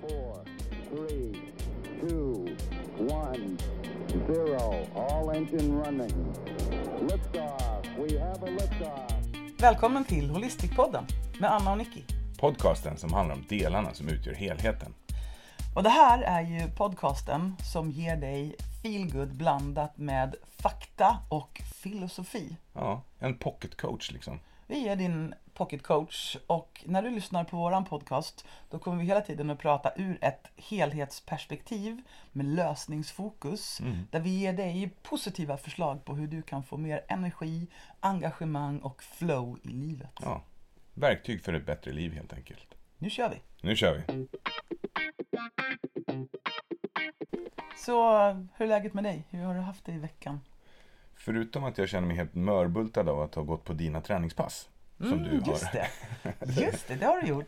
four, three, two, one, zero. All engine running. Liftoff. We have a liftoff. Välkommen till Holistikpodden med Anna och Nicky. Podcasten som handlar om delarna som utgör helheten. Och det här är ju podcasten som ger dig feelgood blandat med fakta och filosofi. Ja, en pocket coach liksom. Vi är din pocket coach och när du lyssnar på våran podcast då kommer vi hela tiden att prata ur ett helhetsperspektiv med lösningsfokus där vi ger dig positiva förslag på hur du kan få mer energi, engagemang och flow i livet. Ja, verktyg för ett bättre liv helt enkelt. Nu kör vi! Nu kör vi. Så hur är läget med dig? Hur har du haft det i veckan? Förutom att jag känner mig helt mörbultad av att ha gått på dina träningspass. Som du har. Mm, Just det! Just det, det har du gjort.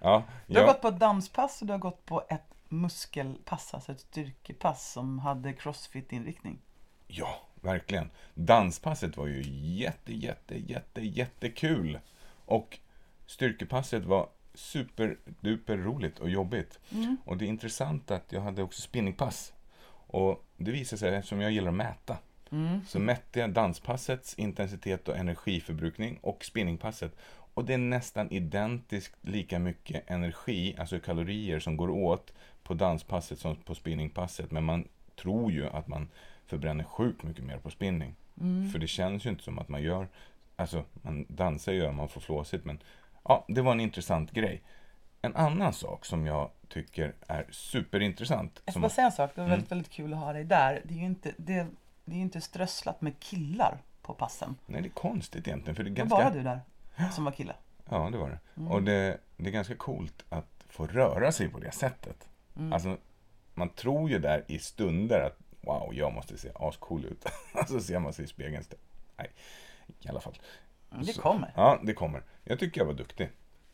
Ja, Du har jag, gått på ett danspass och du har gått på ett muskelpass, alltså ett styrkepass som hade crossfit-inriktning. ja, verkligen. Danspasset var ju jätte, jätte, jätte, jättekul. Och styrkepasset var superduper roligt och jobbigt. Och det är intressant att jag hade också spinningpass. Och det visade sig, eftersom jag gillar att mäta, så mätte jag danspassets intensitet och energiförbrukning och spinningpasset. Och det är nästan identiskt lika mycket energi, alltså kalorier, som går åt på danspasset som på spinningpasset. Men man tror ju att man förbränner sjukt mycket mer på spinning. För det känns ju inte som att man gör, alltså man dansar ju, man får flåsigt, men ja, det var en intressant grej. En annan sak som jag tycker är superintressant. Jag ska bara säga en sak, det var väldigt, väldigt kul att ha dig där. Det är ju inte, det, det är inte strösslat med killar på passen. Nej, det är konstigt egentligen. För det är ganska... bara du där som var kille. Ja, det var det. Mm. Och det, det är ganska coolt att få röra sig på det sättet. Mm. Alltså, man tror ju där i stunder att wow, jag måste se ascool ut. så ser man sig i spegeln. Nej, i alla fall. Det Så- kommer. Ja, det kommer. Jag tycker jag var duktig.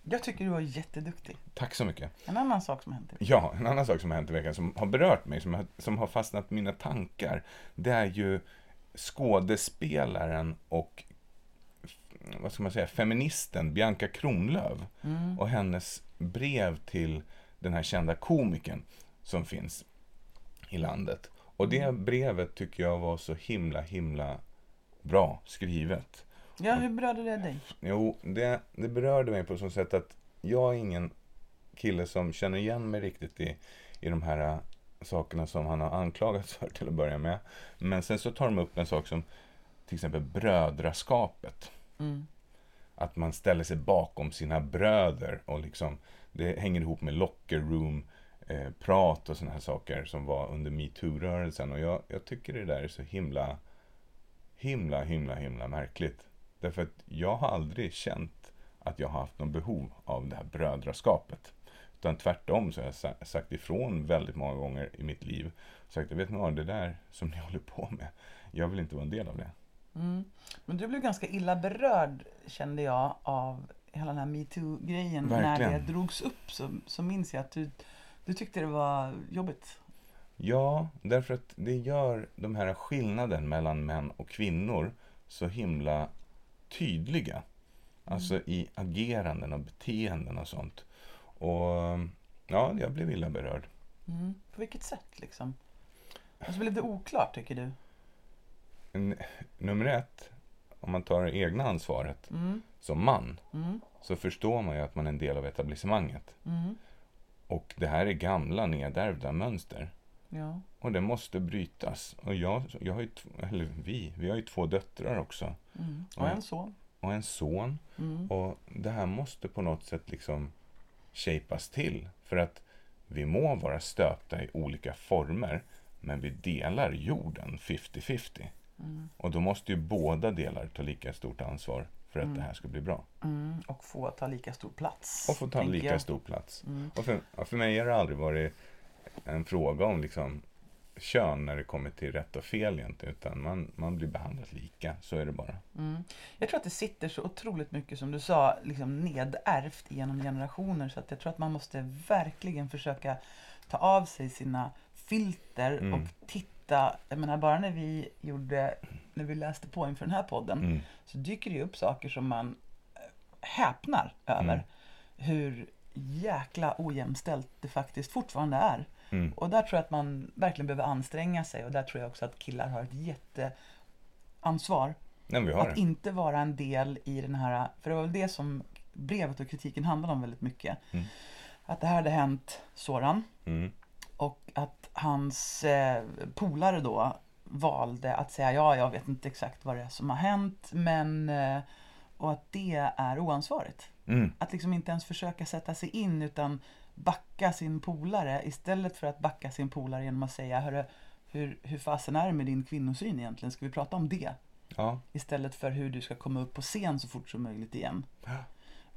Jag tycker du var jätteduktig. Tack så mycket. En annan sak som hänt. Ja, en annan sak som har hänt i veckan som har berört mig, som har, som har fastnat i mina tankar, det är ju skådespelaren och vad ska man säga, feministen Bianca Kronlöf och hennes brev till den här kända komikern som finns i landet. Och det brevet tycker jag var så himla, himla bra skrivet. Ja, hur berörde det dig? Jo, det, det berörde mig på så sätt att jag är ingen kille som känner igen mig riktigt i, i de här äh, sakerna som han har anklagats för till att börja med. Men sen så tar de upp en sak som till exempel brödraskapet. Mm. Att man ställer sig bakom sina bröder och liksom det hänger ihop med locker room eh, prat och sådana här saker som var under metoo-rörelsen. Och jag, jag tycker det där är så himla, himla, himla, himla märkligt. Därför att jag har aldrig känt att jag har haft någon behov av det här brödraskapet. Utan tvärtom så har jag sa- sagt ifrån väldigt många gånger i mitt liv. Sagt, jag vet ni vad, det där som ni håller på med, jag vill inte vara en del av det. Mm. Men du blev ganska illa berörd kände jag av hela den här metoo-grejen. När det drogs upp så, så minns jag att du, du tyckte det var jobbigt. Ja, därför att det gör de här skillnaden mellan män och kvinnor så himla tydliga. Alltså i ageranden och beteenden och sånt. Och ja, jag blev illa berörd. Mm. På vilket sätt liksom? Och så blev det oklart tycker du? N- Nummer ett, om man tar det egna ansvaret Mm. som man, Mm. så förstår man ju att man är en del av etablissemanget. Mm. Och det här är gamla nedärvda mönster. Ja. Och det måste brytas. Och jag, jag har ju, eller vi, vi har ju två döttrar också. Mm. Och Ja. en son. Och en son. Mm. Och det här måste på något sätt liksom shapas till. För att vi må vara stöpta i olika former, men vi delar jorden 50-50. Mm. Och då måste ju båda delar ta lika stort ansvar för att det här ska bli bra. Mm. Och få ta lika stor plats. Och få ta lika jag. stor plats. Mm. Och för, för mig har det aldrig varit en fråga om liksom kön när det kommer till rätt och fel egentligen, utan man, man blir behandlad lika. Så är det bara. Mm. Jag tror att det sitter så otroligt mycket, som du sa, liksom nedärvt genom generationer. Så att jag tror att man måste verkligen försöka ta av sig sina filter Mm. och titta. Jag menar, bara när vi gjorde, när vi läste på inför den här podden, Mm. så dyker det upp saker som man eh, häpnar över. Mm. Hur jäkla ojämställt det faktiskt fortfarande är. Mm. Och där tror jag att man verkligen behöver anstränga sig och där tror jag också att killar har ett jätteansvar. Nej, Att det. inte vara en del i den här, för det var väl det som brevet och kritiken handlade om väldigt mycket. Mm. Att det här hade hänt Soran Mm. och att hans eh, polare då valde att säga ja, jag vet inte exakt vad det är som har hänt men eh, och att det är oansvarigt. Mm. Att liksom inte ens försöka sätta sig in utan backa sin polare istället för att backa sin polare genom att säga Hörru, hur, hur fasen är det med din kvinnosyn egentligen? Ska vi prata om det? Ja. Istället för hur du ska komma upp på scen så fort som möjligt igen. Ja.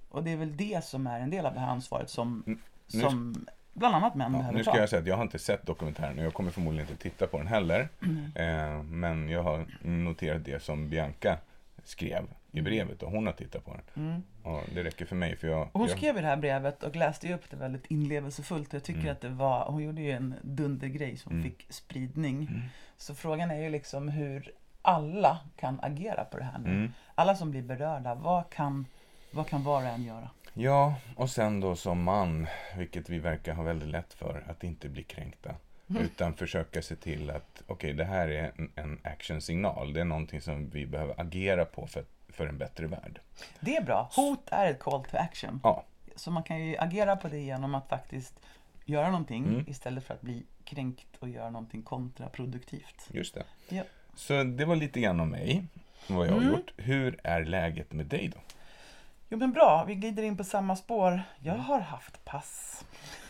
Och det är väl det som är en del av det här ansvaret som, nu- som bland annat män Ja, behöver nu ska ta. jag säga att jag har inte sett dokumentären och jag kommer förmodligen inte titta på den heller. Mm. Eh, men jag har noterat det som Bianca skrev i Mm. brevet och hon har tittat på den. Och det räcker för mig för jag... Och hon jag, skrev ju det här brevet och läste upp det väldigt inlevelsefullt. Jag tycker Mm. att det var, hon gjorde ju en dundergrej som Mm. fick spridning. Mm. Så frågan är ju liksom hur alla kan agera på det här nu. Mm. Alla som blir berörda, vad kan, vad kan var och en göra? Ja, och sen då som man, vilket vi verkar ha väldigt lätt för, att inte bli kränkta. Mm. Utan försöka se till att, okej, det här är en, en actionsignal. Det är någonting som vi behöver agera på för, för en bättre värld. Det är bra. Hot är ett call to action. Ja, Så man kan ju agera på det genom att faktiskt göra någonting Mm. istället för att bli kränkt och göra någonting kontraproduktivt. just det. Ja. Så det var lite grann om mig, vad jag har Mm. gjort. Hur är läget med dig då? Jo men bra, vi glider in på samma spår. Jag har haft pass.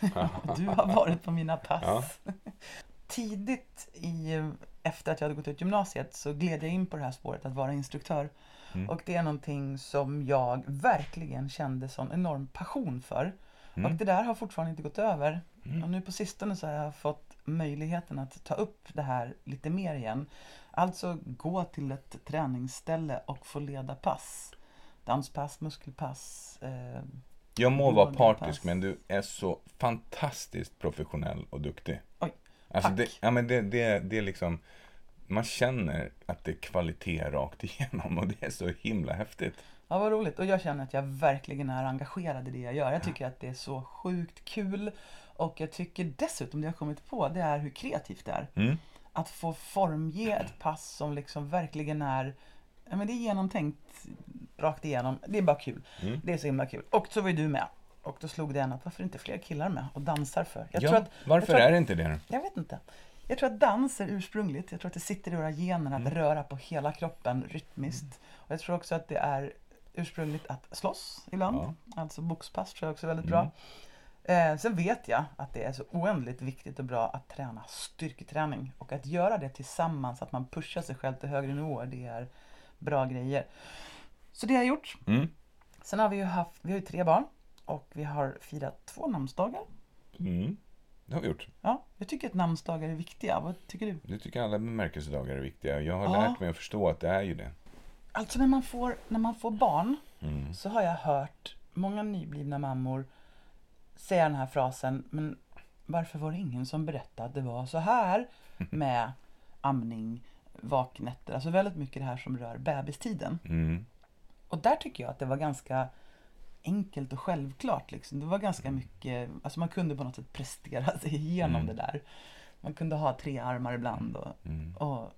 Du har varit på mina pass. Ja. Tidigt i, efter att jag hade gått ut gymnasiet så gled jag in på det här spåret att vara instruktör. Mm. Och det är någonting som jag verkligen kände sån enorm passion för. Mm. Och det där har fortfarande inte gått över. Mm. Och nu på sistone så har jag fått möjligheten att ta upp det här lite mer igen. Alltså gå till ett träningsställe och få leda pass. Danspass, muskelpass. Eh, Jag må vara partisk, men du är så fantastiskt professionell och duktig. Oj, Alltså tack. det, ja, men det, det, det är liksom, man känner att det är kvalitet rakt igenom och det är så himla häftigt. Ja, vad roligt. Och jag känner att jag verkligen är engagerad i det jag gör. Jag tycker att det är så sjukt kul. Och jag tycker dessutom, det jag har kommit på, det är hur kreativt det är. Mm. Att få formge ett pass som liksom verkligen är Ja, men det är genomtänkt rakt igenom. Det är bara kul. Mm. Det är så himla kul. Och så var ju du med. Och då slog det en att varför är inte fler killar med och dansar för? Jag ja, tror att, varför tror att- är det inte det? jag vet inte. Jag tror att dans är ursprungligt. Jag tror att det sitter i våra gener att Mm. röra på hela kroppen rytmiskt. Och jag tror också att det är ursprungligt att slåss ibland. Ja. Alltså boxpass tror jag också är väldigt Mm. bra. Eh, sen vet jag att det är så oändligt viktigt och bra att träna styrketräning. Och att göra det tillsammans, att man pushar sig själv till högre nivåer, det är bra grejer. Så det har jag gjort. Mm. Sen har vi ju haft, vi har ju tre barn. Och vi har firat två namnsdagar. Mm. Det har vi gjort. Ja, jag tycker att namnsdagar är viktiga. Vad tycker du? Du tycker alla bemärkelsedagar är viktiga. Jag har Ja. lärt mig att förstå att det är ju det. Alltså när man får, när man får barn Mm. så har jag hört många nyblivna mammor säga den här frasen, men varför var det ingen som berättade att det var så här med amning, vaknätter, alltså väldigt mycket det här som rör bebistiden. Mm. Och där tycker jag att det var ganska enkelt och självklart. Liksom. Det var ganska mycket, alltså man kunde på något sätt prestera sig igenom Mm. det där. Man kunde ha tre armar ibland. Och, Mm. och...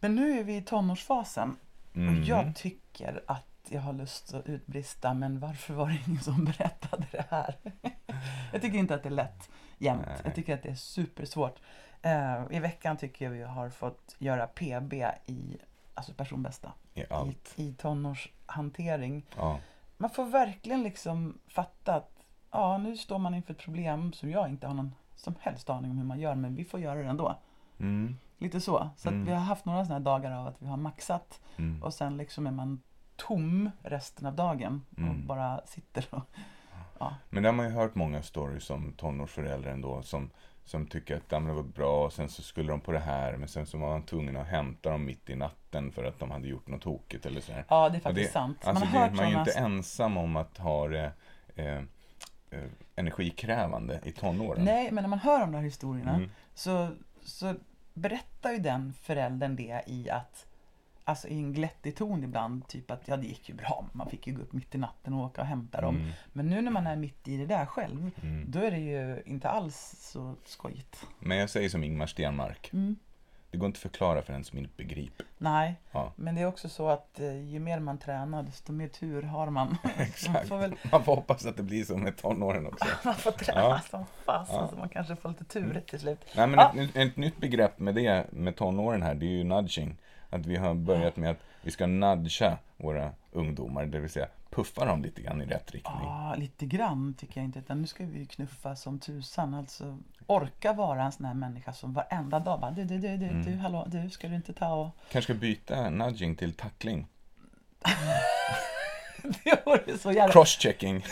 Men nu är vi i tonårsfasen och Mm. jag tycker att jag har lust att utbrista, men varför var det ingen som berättade det här? jag tycker inte att det är lätt jämt. Nej. Jag tycker att det är supersvårt. Eh, I veckan tycker jag vi har fått göra PB i alltså personbästa. I allt. I, I tonårshantering. Ja. Man får verkligen liksom fatta att ja, nu står man inför ett problem som jag inte har någon som helst aning om hur man gör, men vi får göra det ändå. Mm. Lite så. Så Mm. att vi har haft några sådana här dagar av att vi har maxat Mm. och sen liksom är man tom resten av dagen och Mm. bara sitter och... Ja. Men där har man ju hört många stories om tonårsföräldrar ändå som, som tycker att det var bra och sen så skulle de på det här men sen så var man tvungen att hämta dem mitt i natten för att de hade gjort något tokigt eller så här. ja, det är faktiskt det, sant. Alltså man det, har hört man är ju inte ensam om att ha det eh, eh, energikrävande i tonåren. Nej, men när man hör de där historierna Mm. så, så berättar ju den föräldern det i att alltså i en glättig ton ibland. Typ att ja, det gick ju bra. Man fick ju gå upp mitt i natten och åka och hämta dem. Mm. Men nu när man är mitt i det där själv, då är det ju inte alls så skojigt. Men jag säger som Ingmar Stenmark. Mm. Det går inte att förklara för en som inte begriper. Nej, Ja. men det är också så att eh, ju mer man tränar desto mer tur har man. man, Exakt. får väl, Man får hoppas att det blir så med tonåren också. man får träna Ja. som fasen Ja. så man kanske får lite tur till slut. Nej, men Ja. ett, nytt- ett nytt begrepp med det, med tonåren här, det är ju nudging. Att vi har börjat med att vi ska nudga våra ungdomar, det vill säga puffa dem lite grann i rätt riktning. Ja, lite grann tycker jag inte. Utan nu ska vi ju knuffa som tusan. Alltså orka vara en sån här människa som varenda dag bara du, du, du, du, Mm. du, hallå, du, ska du inte ta och... Kanske byta nudging till tackling. Det vore så jävla... Crosschecking.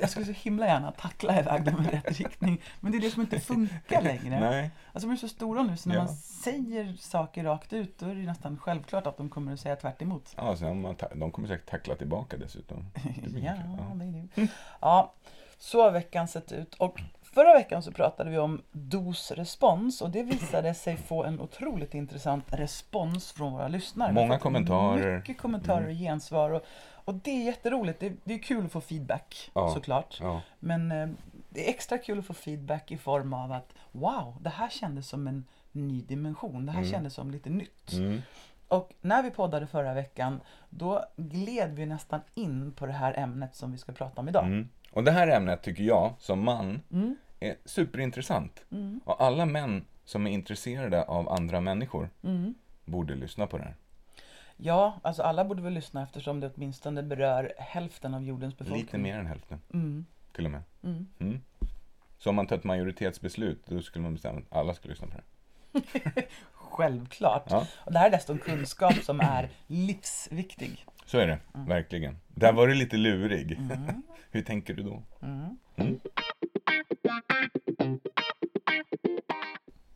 Jag skulle så himla gärna tackla iväg dem i rätt riktning. Men det är det som inte funkar längre. Nej. Alltså de är så stora nu så när Ja. man säger saker rakt ut då är det nästan självklart att de kommer att säga tvärt emot. Ja, sen man de kommer säkert tackla tillbaka dessutom. Det Ja. Ja. det är det. Ja, så har veckan sett ut. Och förra veckan så pratade vi om dos-respons och det visade sig få en otroligt intressant respons från våra lyssnare. Många kommentarer. Mm. Mycket kommentarer och gensvar. Och, och det är jätteroligt. Det, det är kul att få feedback Ja. såklart. Ja. Men eh, det är extra kul att få feedback i form av att wow, det här kändes som en ny dimension. Det här kändes som lite nytt. Mm. Och när vi poddade förra veckan, då gled vi nästan in på det här ämnet som vi ska prata om idag. Mm. Och det här ämnet tycker jag, som man, Mm. är superintressant. Och alla män som är intresserade av andra människor Mm. borde lyssna på det här. Ja, alltså alla borde väl lyssna eftersom det åtminstone berör hälften av jordens befolkning. Lite mer än hälften, Mm. till och med. Mm. Mm. Så om man tar ett majoritetsbeslut, då skulle man bestämma att alla ska lyssna på det. Självklart. Ja. Och det här är dessutom kunskap som är livsviktig. Så är det, Mm. verkligen. Där var du lite lurig. Hur tänker du då? Mm. Mm.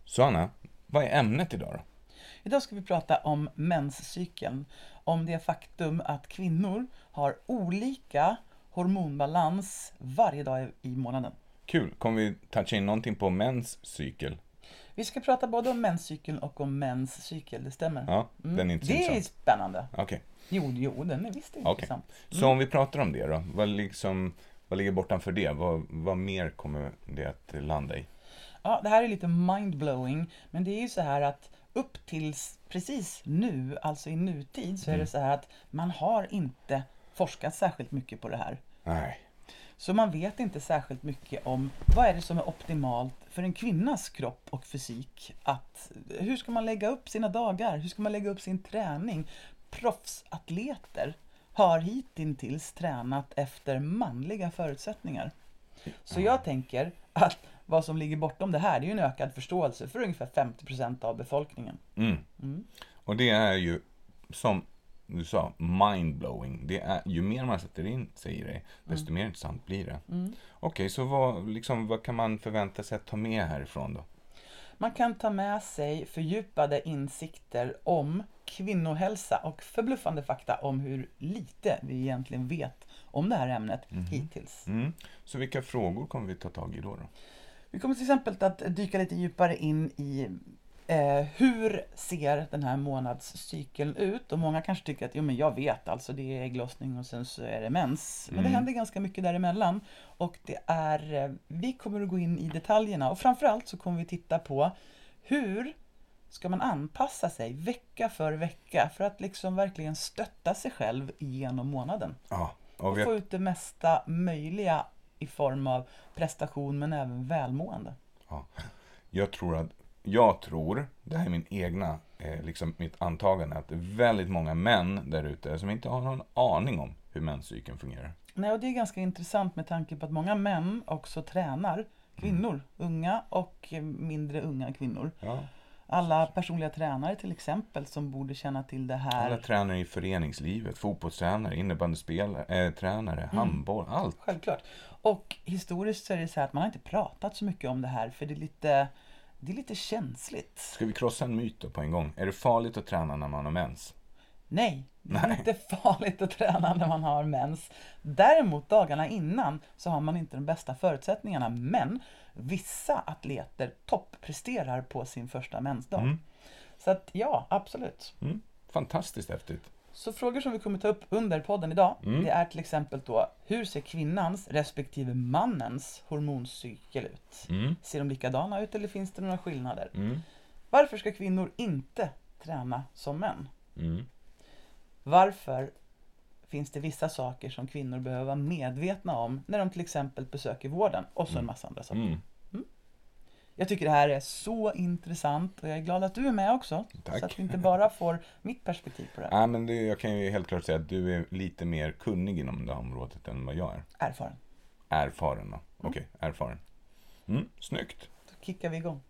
Så Anna, vad är ämnet idag då? Idag ska vi prata om menscykeln. Om det faktum att kvinnor har olika hormonbalans varje dag i- månaden. Kul, kommer vi toucha in någonting på mäns cykel? Vi ska prata både om menscykeln och om mäns cykel, det stämmer. Ja, den är inte så det är spännande. Okej, Jo, jo, den är visst okej. intressant. Så om vi pratar om det då, vad, liksom, vad ligger bortanför det? Vad, vad mer kommer det att landa i? Ja, det här är lite mindblowing, men det är ju så här att upp tills precis nu, alltså i nutid, så är Mm. det så här att man har inte forskat särskilt mycket på det här. Nej, Så man vet inte särskilt mycket om vad är det som är optimalt för en kvinnas kropp och fysik. Att, hur ska man lägga upp sina dagar? Hur ska man lägga upp sin träning? Proffsatleter har hittills tränat efter manliga förutsättningar. Så jag tänker att vad som ligger bortom det här det är ju en ökad förståelse för ungefär 50% av befolkningen. Mm. Mm. Och det är ju, som du sa, mindblowing. Det är, ju mer man sätter in sig i det, desto mer intressant blir det. Mm. Okej, så vad, liksom, vad kan man förvänta sig att ta med härifrån då? Man kan ta med sig fördjupade insikter om kvinnohälsa och förbluffande fakta om hur lite vi egentligen vet om det här ämnet hittills. Mm. Så vilka frågor kommer vi ta tag i då? då? Vi kommer till exempel att dyka lite djupare in i eh, hur ser den här månadscykeln ut? Och många kanske tycker att jo, men jag vet, alltså det är ägglossning och sen så är det mens. Men det händer ganska mycket däremellan. Och det är, eh, vi kommer att gå in i detaljerna och framförallt så kommer vi titta på hur ska man anpassa sig vecka för vecka för att liksom verkligen stötta sig själv genom månaden. Ja, och Och få ut det mesta möjliga i form av prestation men även välmående. ja. Jag tror att, jag tror, det här är min egna, eh, liksom mitt antagande, att det är väldigt många män där ute som inte har någon aning om hur menscykeln fungerar. Nej, och det är ganska intressant med tanke på att många män också tränar kvinnor, unga och mindre unga kvinnor. Ja. Alla personliga tränare till exempel som borde känna till det här. Alla tränare i föreningslivet, fotbollstränare, innebandyspelare, eh, tränare, handboll, allt. Självklart. Och historiskt så är det så här att man har inte pratat så mycket om det här för det är lite, det är lite känsligt. Ska vi krossa en myt då på en gång? Är det farligt att träna när man har mens? Nej, det är Nej. inte farligt att träna när man har mens. Däremot dagarna innan så har man inte de bästa förutsättningarna. Men vissa atleter toppresterar på sin första mensdag. Mm. Så att ja, absolut. Mm. fantastiskt häftigt. Så frågor som vi kommer ta upp under podden idag, Mm. det är till exempel då, hur ser kvinnans respektive mannens hormoncykel ut? Mm. Ser de likadana ut eller finns det några skillnader? Mm. Varför ska kvinnor inte träna som män? Mm. Varför finns det vissa saker som kvinnor behöver vara medvetna om när de till exempel besöker vården? Och så en massa andra saker. Mm. Jag tycker det här är så intressant och jag är glad att du är med också. Tack. Så att vi inte bara får mitt perspektiv på det här. Ja, men det, jag kan ju helt klart säga att du är lite mer kunnig inom det här området än vad jag är. Erfaren. Erfaren då. Okej, erfaren. Mm, snyggt. Då kickar vi igång.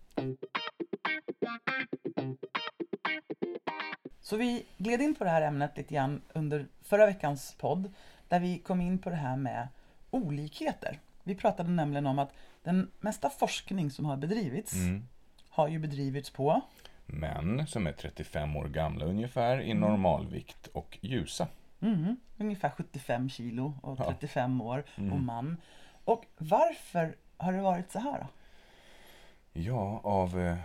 Så vi gled in på det här ämnet lite grann under förra veckans podd där vi kom in på det här med olikheter. Vi pratade nämligen om att den mesta forskning som har bedrivits Mm. har ju bedrivits på Män som är 35 år gamla ungefär i normalvikt och ljusa. mm, ungefär 75 kilo och Ja. 35 år och Mm. man. Och varför har det varit så här då? Ja, av eh,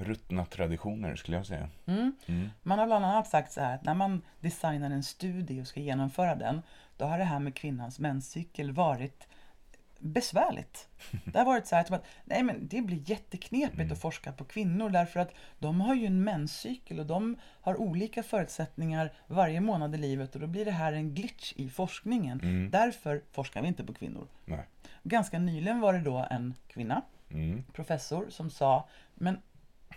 ruttna traditioner skulle jag säga. Mm. Mm. Man har bland annat sagt så här att när man designar en studie och ska genomföra den, då har det här med kvinnans menscykel varit besvärligt. Det har varit så här som att nej men det blir jätteknepigt att forska på kvinnor därför att de har ju en menscykel och de har olika förutsättningar varje månad i livet och då blir det här en glitch i forskningen. Mm. Därför forskar vi inte på kvinnor. Nej. Ganska nyligen var det då en kvinna Mm. professor som sa men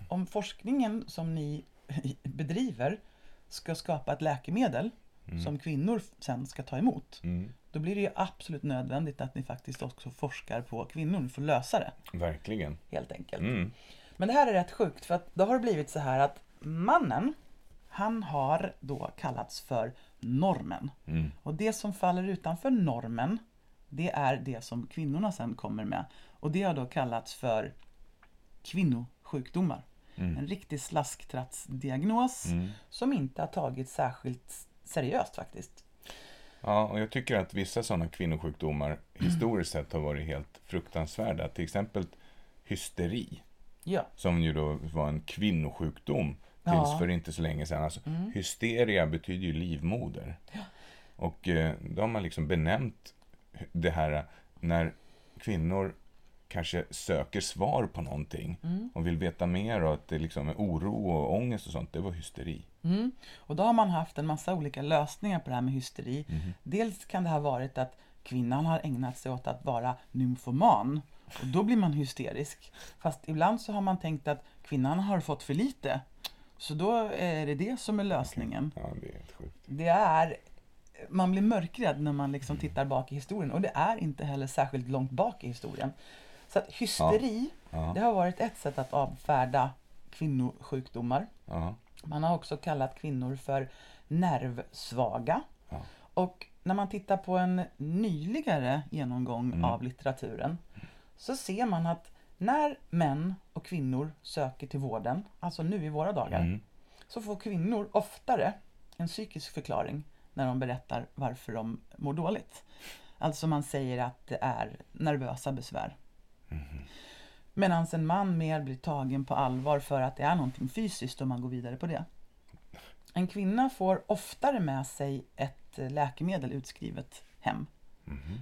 om forskningen som ni bedriver ska skapa ett läkemedel som kvinnor sen ska ta emot Mm. då blir det ju absolut nödvändigt att ni faktiskt också forskar på kvinnor. Ni får lösa det Verkligen. helt enkelt. Mm. Men det här är rätt sjukt för att då har det blivit så här att mannen han har då kallats för normen. Mm. Och det som faller utanför normen det är det som kvinnorna sen kommer med. Och det har då kallats för kvinnosjukdomar. En riktig slasktrattsdiagnos Mm. som inte har tagits särskilt seriöst faktiskt. Ja, och jag tycker att vissa sådana kvinnosjukdomar historiskt sett har varit helt fruktansvärda. Till exempel hysteri, Ja, som ju då var en kvinnosjukdom tills Ja. Mm. för inte så länge sedan. Alltså, Hysteria betyder ju livmoder. Och eh, då har man liksom benämnt det här när kvinnor kanske söker svar på någonting Mm. och vill veta mer och att det liksom är oro och ångest och sånt, det var hysteri. Mm. Och då har man haft en massa olika lösningar på det här med hysteri. Dels kan det ha varit att kvinnan har ägnat sig åt att vara nymfoman. Och då blir man hysterisk. Fast ibland så har man tänkt att kvinnan har fått för lite. Så då är det det som är lösningen. Ja, det är helt sjukt. Det är... Man blir mörkrädd när man liksom tittar bak i historien. Och det är inte heller särskilt långt bak i historien. Så att hysteri, Ja. det har varit ett sätt att avfärda kvinnosjukdomar. Ja. Man har också kallat kvinnor för nervsvaga. Ja. Och när man tittar på en nyligare genomgång Mm. av litteraturen så ser man att när män och kvinnor söker till vården, alltså nu i våra dagar, Mm. så får kvinnor oftare en psykisk förklaring när de berättar varför de mår dåligt. Alltså man säger att det är nervösa besvär. Medan en man mer blir tagen på allvar för att det är någonting fysiskt och man går vidare på det. En kvinna får oftare med sig ett eh, läkemedel utskrivet hem.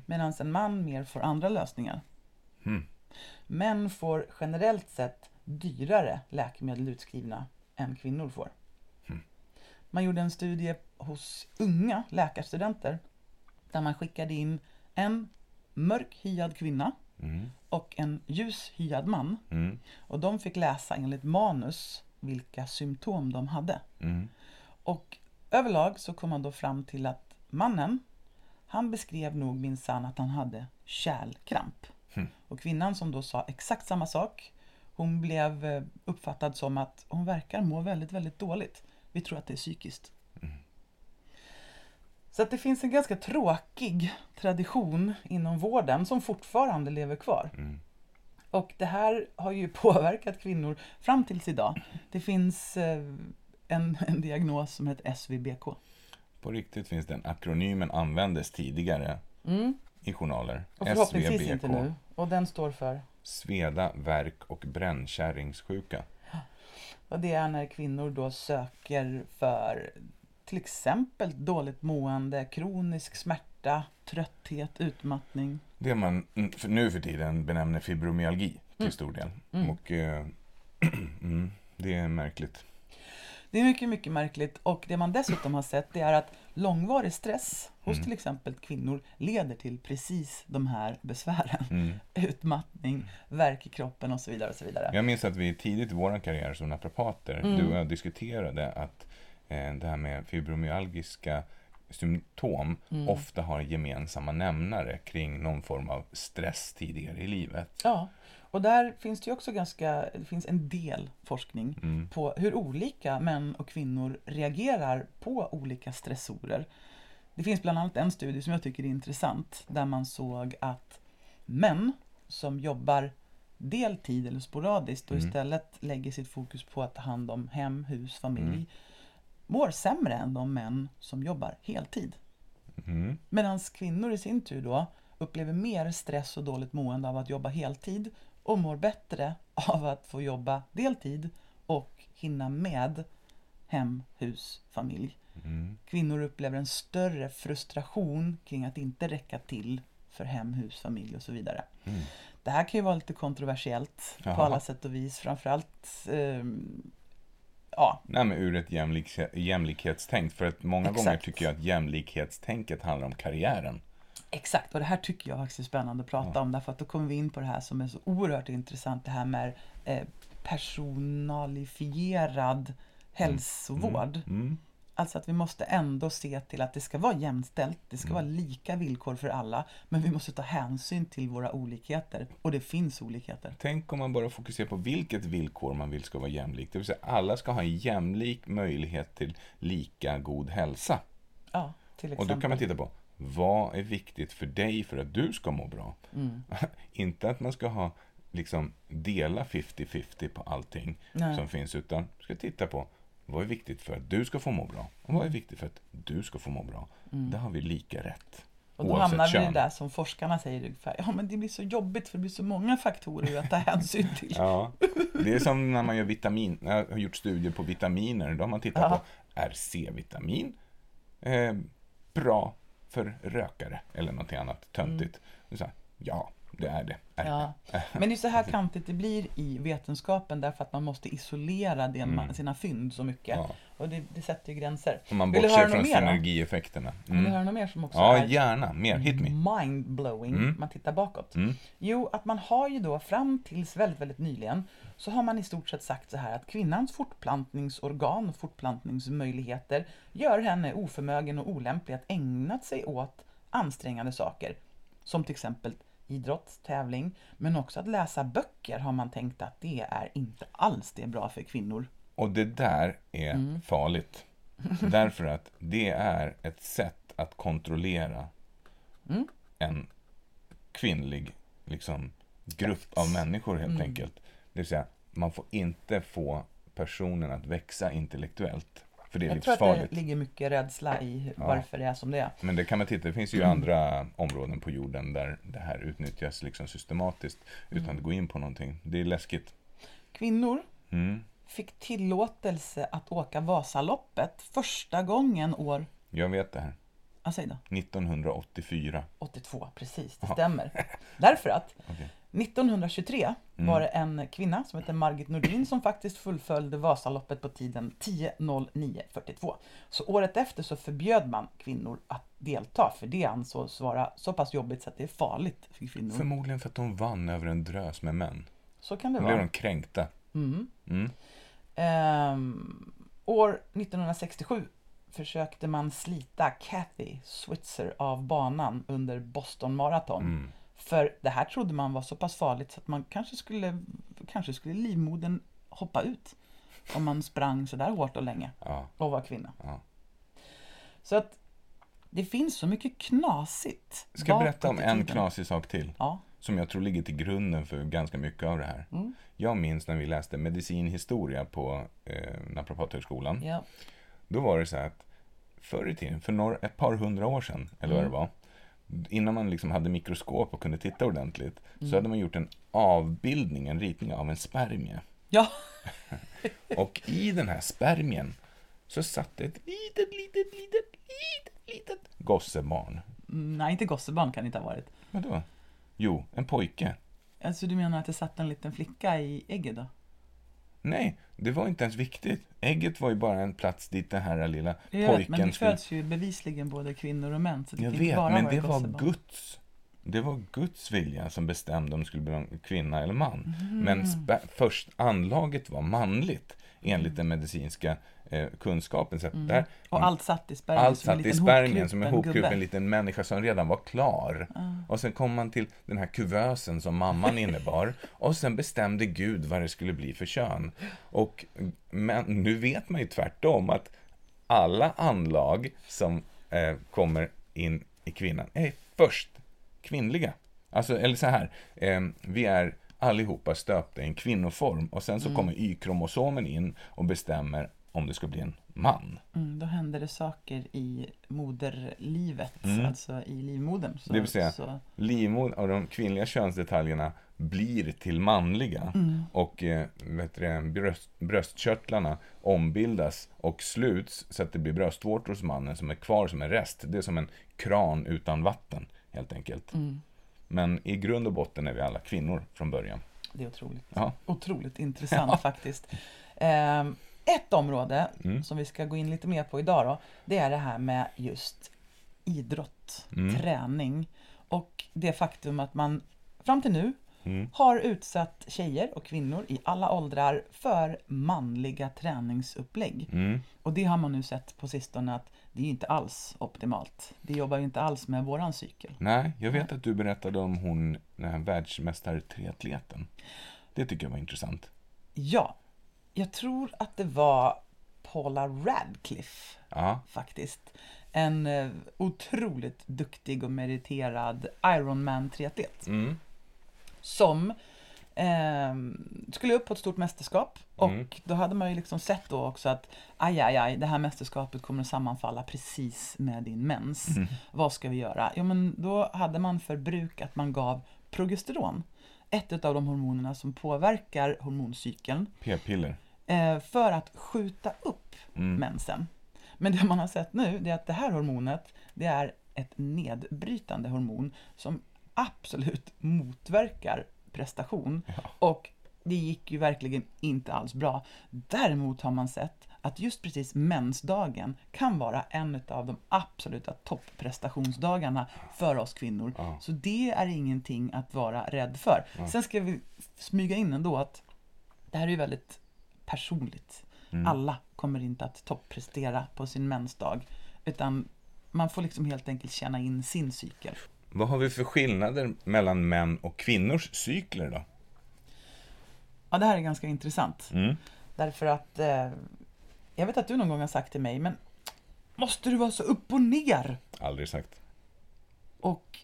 Medan en man mer får andra lösningar. Mm. Män får generellt sett dyrare läkemedel utskrivna än kvinnor får. Man gjorde en studie hos unga läkarstudenter där man skickade in en mörk hyad kvinna Mm. och en ljus hyad man. Mm. Och de fick läsa enligt manus vilka symptom de hade. Mm. Och överlag så kom man då fram till att mannen, han beskrev nog minsann att han hade kärlkramp. Och kvinnan som då sa exakt samma sak, hon blev eh, uppfattad som att hon verkar må väldigt, väldigt dåligt. Vi tror att det är psykiskt. Så att det finns en ganska tråkig tradition inom vården som fortfarande lever kvar. Mm. Och det här har ju påverkat kvinnor fram tills idag. Det finns eh, en, en diagnos som heter SVBK. På riktigt finns den akronymen användes tidigare Mm. i journaler. Och förhoppningsvis SVBK. inte nu. Och den står för? Sveda, värk och brännkärringssjuka. Och det är när kvinnor då söker för till exempel dåligt mående, kronisk smärta, trötthet, utmattning. Det man för nu för tiden benämner fibromyalgi till Mm. stor del. Mm. Och eh, mm, det är märkligt. Det är mycket, mycket märkligt och det man dessutom har sett det är att långvarig stress hos Mm. till exempel kvinnor leder till precis de här besvären. Mm. Utmattning, värk i kroppen och så vidare. Och så vidare. Jag minns att vi tidigt i vår karriär som naprapater, Mm. du och jag diskuterade att det här med fibromyalgiska symptom Mm. ofta har gemensamma nämnare kring någon form av stress tidigare i livet. Ja, och där finns det ju också ganska, det finns en del forskning Mm. på hur olika män och kvinnor reagerar på olika stressorer. Det finns bland annat en studie som jag tycker är intressant där man såg att män som jobbar deltid eller sporadiskt och Mm. istället lägger sitt fokus på att ta hand om hem, hus, familj Mm. Mår sämre än de män som jobbar heltid. Mm. Medan kvinnor i sin tur då upplever mer stress och dåligt mående av att jobba heltid och mår bättre av att få jobba deltid och hinna med hem, hus, familj. Mm. Kvinnor upplever en större frustration kring att inte räcka till för hem, hus, familj och så vidare. Mm. Det här kan ju vara lite kontroversiellt på Jaha. alla sätt och vis. Framförallt ehm, ja, Nej, men ur ett jämlik jämlikhetstänk. För att många gånger Exakt. tycker jag att jämlikhetstänket handlar om karriären. Exakt, och det här tycker jag faktiskt är spännande att prata Ja. om därför att då kommer vi in på det här som är så oerhört intressant, det här med eh, personalifierad hälsovård. Mm. Alltså att vi måste ändå se till att det ska vara jämställt, det ska vara lika villkor för alla, men vi måste ta hänsyn till våra olikheter. Och det finns olikheter. Tänk om man bara fokuserar på vilket villkor man vill ska vara jämlikt. Det vill säga alla ska ha en jämlik möjlighet till lika god hälsa. Ja, till Och exempel. då kan man titta på vad är viktigt för dig för att du ska må bra? Mm. Inte att man ska ha liksom dela 50-50 på allting Nej. som finns, utan ska titta på vad är viktigt för att du ska få må bra? Och vad är viktigt för att du ska få må bra? Där har vi lika rätt. Och då hamnar vi i det där som forskarna säger ungefär, ja men det blir så jobbigt för det blir så många faktorer att ta hänsyn till. Ja, det är som när man gör vitamin, när jag har gjort studier på vitaminer. Då har man tittat Ja. på, är C-vitamin eh, bra för rökare? Eller någonting annat töntigt. Och så ja, det är det. Är Mm. Ja. Men det är så här kantigt det blir i vetenskapen därför att man måste isolera det man, sina fynd så mycket. Mm. Ja. Och det, det sätter ju gränser. Om man bortser från synergieffekterna. Vill du Mm. höra något mer som också Ja, är gärna. Mer. Hit me. mind-blowing, Mm. man tittar bakåt? Mm. Jo, att man har ju då fram tills väldigt, väldigt nyligen så har man i stort sett sagt så här att kvinnans fortplantningsorgan och fortplantningsmöjligheter gör henne oförmögen och olämplig att ägna sig åt ansträngande saker. Som till exempel idrott, tävling, men också att läsa böcker har man tänkt att det är inte alls det bra för kvinnor. Och det där är Mm. farligt. Därför att det är ett sätt att kontrollera Mm. en kvinnlig liksom, grupp av människor helt Mm. enkelt. Det vill säga, man får inte få personen att växa intellektuellt. För det är Jag tror att det ligger mycket rädsla i varför det är som det är. Men det kan man titta, det finns ju andra områden på jorden där det här utnyttjas liksom systematiskt utan Mm. att gå in på någonting. Det är läskigt. Kvinnor Mm. fick tillåtelse att åka Vasaloppet första gången år, Jag vet det här. vad säger du? 1984. 82, precis, det stämmer. Därför att Okej. 1923 Mm. var det en kvinna som hette Margit Nordin som faktiskt fullföljde Vasaloppet på tiden 10.09.42. Så året efter så förbjöd man kvinnor att delta för det ansågs vara så pass jobbigt så att det är farligt för kvinnor. Förmodligen för att de vann över en drös med män. så kan det Då blev vara. de kränkta. Mm. Mm. Ehm, år 1967 försökte man slita Kathy Switzer av banan under Boston Marathon. Mm. För det här trodde man var så pass farligt så att man kanske skulle, kanske skulle livmodern hoppa ut. Om man sprang så där hårt och länge Ja, och var kvinna. ja. Så att det finns så mycket knasigt. Ska jag berätta om en knasig sak till? Ja. Som jag tror ligger till grunden för ganska mycket av det här. Mm. Jag minns när vi läste medicinhistoria på eh, Naprapathögskolan. ja. Då var det så här att förr i tiden, för några, ett par hundra år sedan, eller vad det Mm. var, innan man liksom hade mikroskop och kunde titta ordentligt, Mm. så hade man gjort en avbildning, en ritning av en spermie. Ja, Och i den här spermien så satt ett litet, litet, litet, litet, litet gossebarn. Mm, nej inte gossebarn kan det inte ha varit. Vadå? Jo, en pojke. Alltså du menar att det satt en liten flicka i ägget då? Nej, det var inte ens viktigt. Ägget var ju bara en plats dit den här lilla Jag vet, men pojken det föds ju bevisligen både kvinnor och män. Så det Jag vet, bara men det var. Guds. Det var Guds vilja som bestämde om det skulle bli en kvinna eller man. Mhm. Men först anlaget var manligt enligt den medicinska eh, kunskapen. Så att där, Mm. Och allt satt i spermien allt som en satt i spermien som en hopkrupen liten människa som redan var klar. Och sen kom man till den här kuvösen som mamman innebar. Och sen bestämde Gud vad det skulle bli för kön. Och, men nu vet man ju tvärtom att alla anlag som eh, kommer in i kvinnan är först kvinnliga. Alltså, eller så här, eh, vi är allihopa stöpta i en kvinnoform och sen så Mm. kommer Y-kromosomen in och bestämmer om det ska bli en man. Mm, då händer det saker i moderlivet, alltså i livmodern. Så, Mm. Det vill säga- så, livmodern och de kvinnliga könsdetaljerna blir till manliga Mm. och eh, vet du, bröst, bröstkörtlarna ombildas och sluts så att det blir bröstvårtor hos mannen som är kvar som en rest. Det är som en kran utan vatten helt enkelt. Mm. Men i grund och botten är vi alla kvinnor från början. det är otroligt, Ja. otroligt intressant faktiskt. Ehm, ett område Mm. som vi ska gå in lite mer på idag då, det är det här med just idrott, Mm. träning och det faktum att man fram till nu Mm. har utsatt tjejer och kvinnor i alla åldrar för manliga träningsupplägg. Mm. Och det har man nu sett på sistone att det är inte alls optimalt. Det jobbar ju inte alls med våran cykel. Nej, jag vet att du berättade om hon, den här världsmästartriatleten. Det tycker jag var intressant. Ja, jag tror att det var Paula Radcliffe Ja, faktiskt. En eh, otroligt duktig och meriterad Ironman-triatlet. mm. Som eh, skulle upp på ett stort mästerskap. Och Mm. då hade man ju liksom sett då också att aj, aj, aj, det här mästerskapet kommer att sammanfalla precis med din mens. Mm. Vad ska vi göra? Jo, men då hade man för bruk att man gav progesteron. Ett av de hormonerna som påverkar hormoncykeln. p-piller. Eh, för att skjuta upp Mm. mensen. Men det man har sett nu det är att det här hormonet det är ett nedbrytande hormon som absolut motverkar prestation. Och det gick ju verkligen inte alls bra. Däremot har man sett att just precis mensdagen kan vara en av de absoluta topprestationsdagarna för oss kvinnor. Ja. Så det är ingenting att vara rädd för. Sen ska vi smyga in ändå att det här är ju väldigt personligt. Mm. Alla kommer inte att topprestera på sin mensdag. Utan man får liksom helt enkelt känna in sin cykel. Vad har vi för skillnader mellan män och kvinnors cykler då? Ja, det här är ganska intressant. Mm. Därför att eh, jag vet att du någon gång har sagt till mig, men måste du vara så upp och ner? Aldrig sagt. Och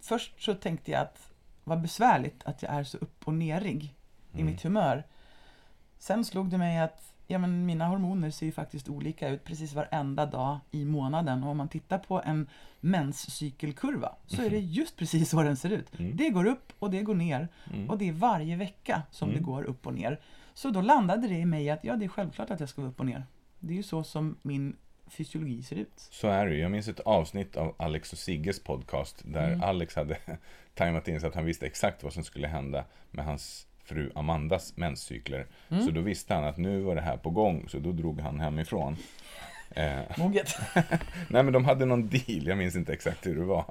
först så tänkte jag att vad besvärligt att jag är så upp och nerig i mitt humör. Sen slog det mig att ja, men mina hormoner ser ju faktiskt olika ut precis varenda dag i månaden. Och om man tittar på en menscykelkurva så är det just precis så den ser ut. Det går upp och det går ner. Och det är varje vecka som det går upp och ner. Så då landade det i mig att ja, det är självklart att jag ska vara upp och ner. Det är ju så som min fysiologi ser ut. Så är det. Jag minns ett avsnitt av Alex och Sigges podcast där Mm. Alex hade tajmat in så att han visste exakt vad som skulle hända med hans fru Amandas menscykler. Mm. Så då visste han att nu var det här på gång, så då drog han hemifrån. Eh, Moget. nej men de hade någon deal, jag minns inte exakt hur det var.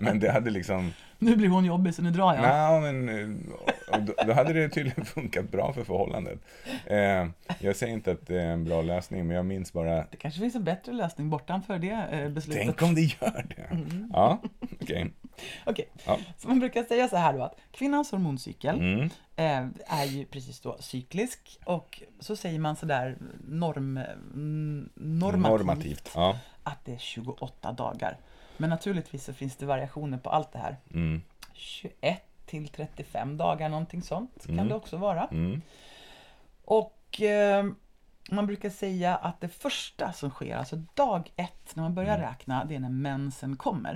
Men det hade liksom, nu blir hon jobbig så nu drar jag. nej men eh, då, då hade det tydligen funkat bra för förhållandet. Eh, jag säger inte att det är en bra lösning, men jag minns bara Det kanske finns en bättre lösning bortanför det eh, beslutet. Tänk om det gör det. Ja, okej. Okej, Ja. så man brukar säga så här då att kvinnans hormoncykel Mm. eh, är ju precis då cyklisk och så säger man sådär norm, mm, normativt, Normativt. Ja. att det är 28 dagar. Men naturligtvis så finns det variationer på allt det här. Mm. 21 till 35 dagar, någonting sånt kan Mm. det också vara. Mm. Och eh, man brukar säga att det första som sker, alltså dag ett när man börjar räkna, det är när mensen kommer.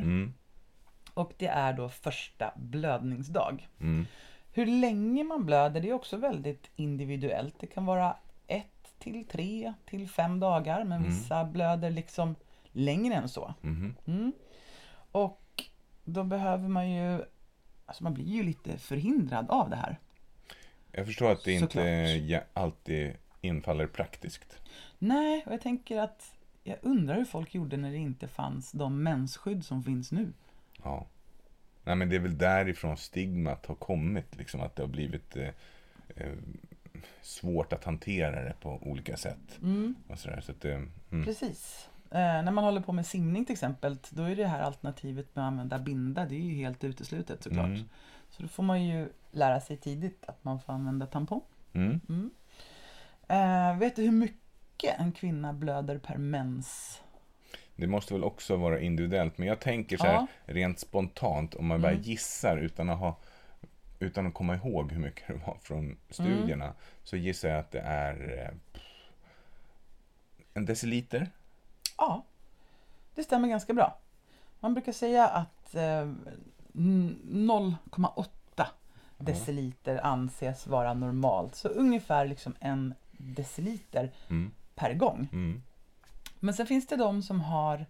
Mm. Och det är då första blödningsdag. Mm. Hur länge man blöder det är också väldigt individuellt. Det kan vara ett till tre till fem dagar men vissa blöder liksom längre än så. Mhm. Mm. Och då behöver man ju, alltså man blir ju lite förhindrad av det här. Jag förstår att det inte Såklart. alltid infaller praktiskt. Nej, och jag tänker att jag undrar hur folk gjorde när det inte fanns de mensskydd som finns nu. Ja. Nej, men det är väl därifrån stigmat har kommit, liksom att det har blivit eh, eh, svårt att hantera det på olika sätt. Och sådär, så att, eh, mm. Precis. Eh, när man håller på med simning till exempel, då är det här alternativet med att använda binda, det är ju helt uteslutet såklart. Mm. Så då får man ju lära sig tidigt att man får använda tampong. Mm. Eh, vet du hur mycket en kvinna blöder per mens? Det måste väl också vara individuellt, men jag tänker så här Ja. rent spontant, om man bara Mm. gissar utan att ha utan att komma ihåg hur mycket det var från studierna, Mm. så gissar jag att det är eh, en deciliter. Ja, det stämmer ganska bra. Man brukar säga att eh, n- 0,8 deciliter anses vara normalt. Så ungefär liksom en deciliter Mm. per gång. Mm. Men sen finns det de som har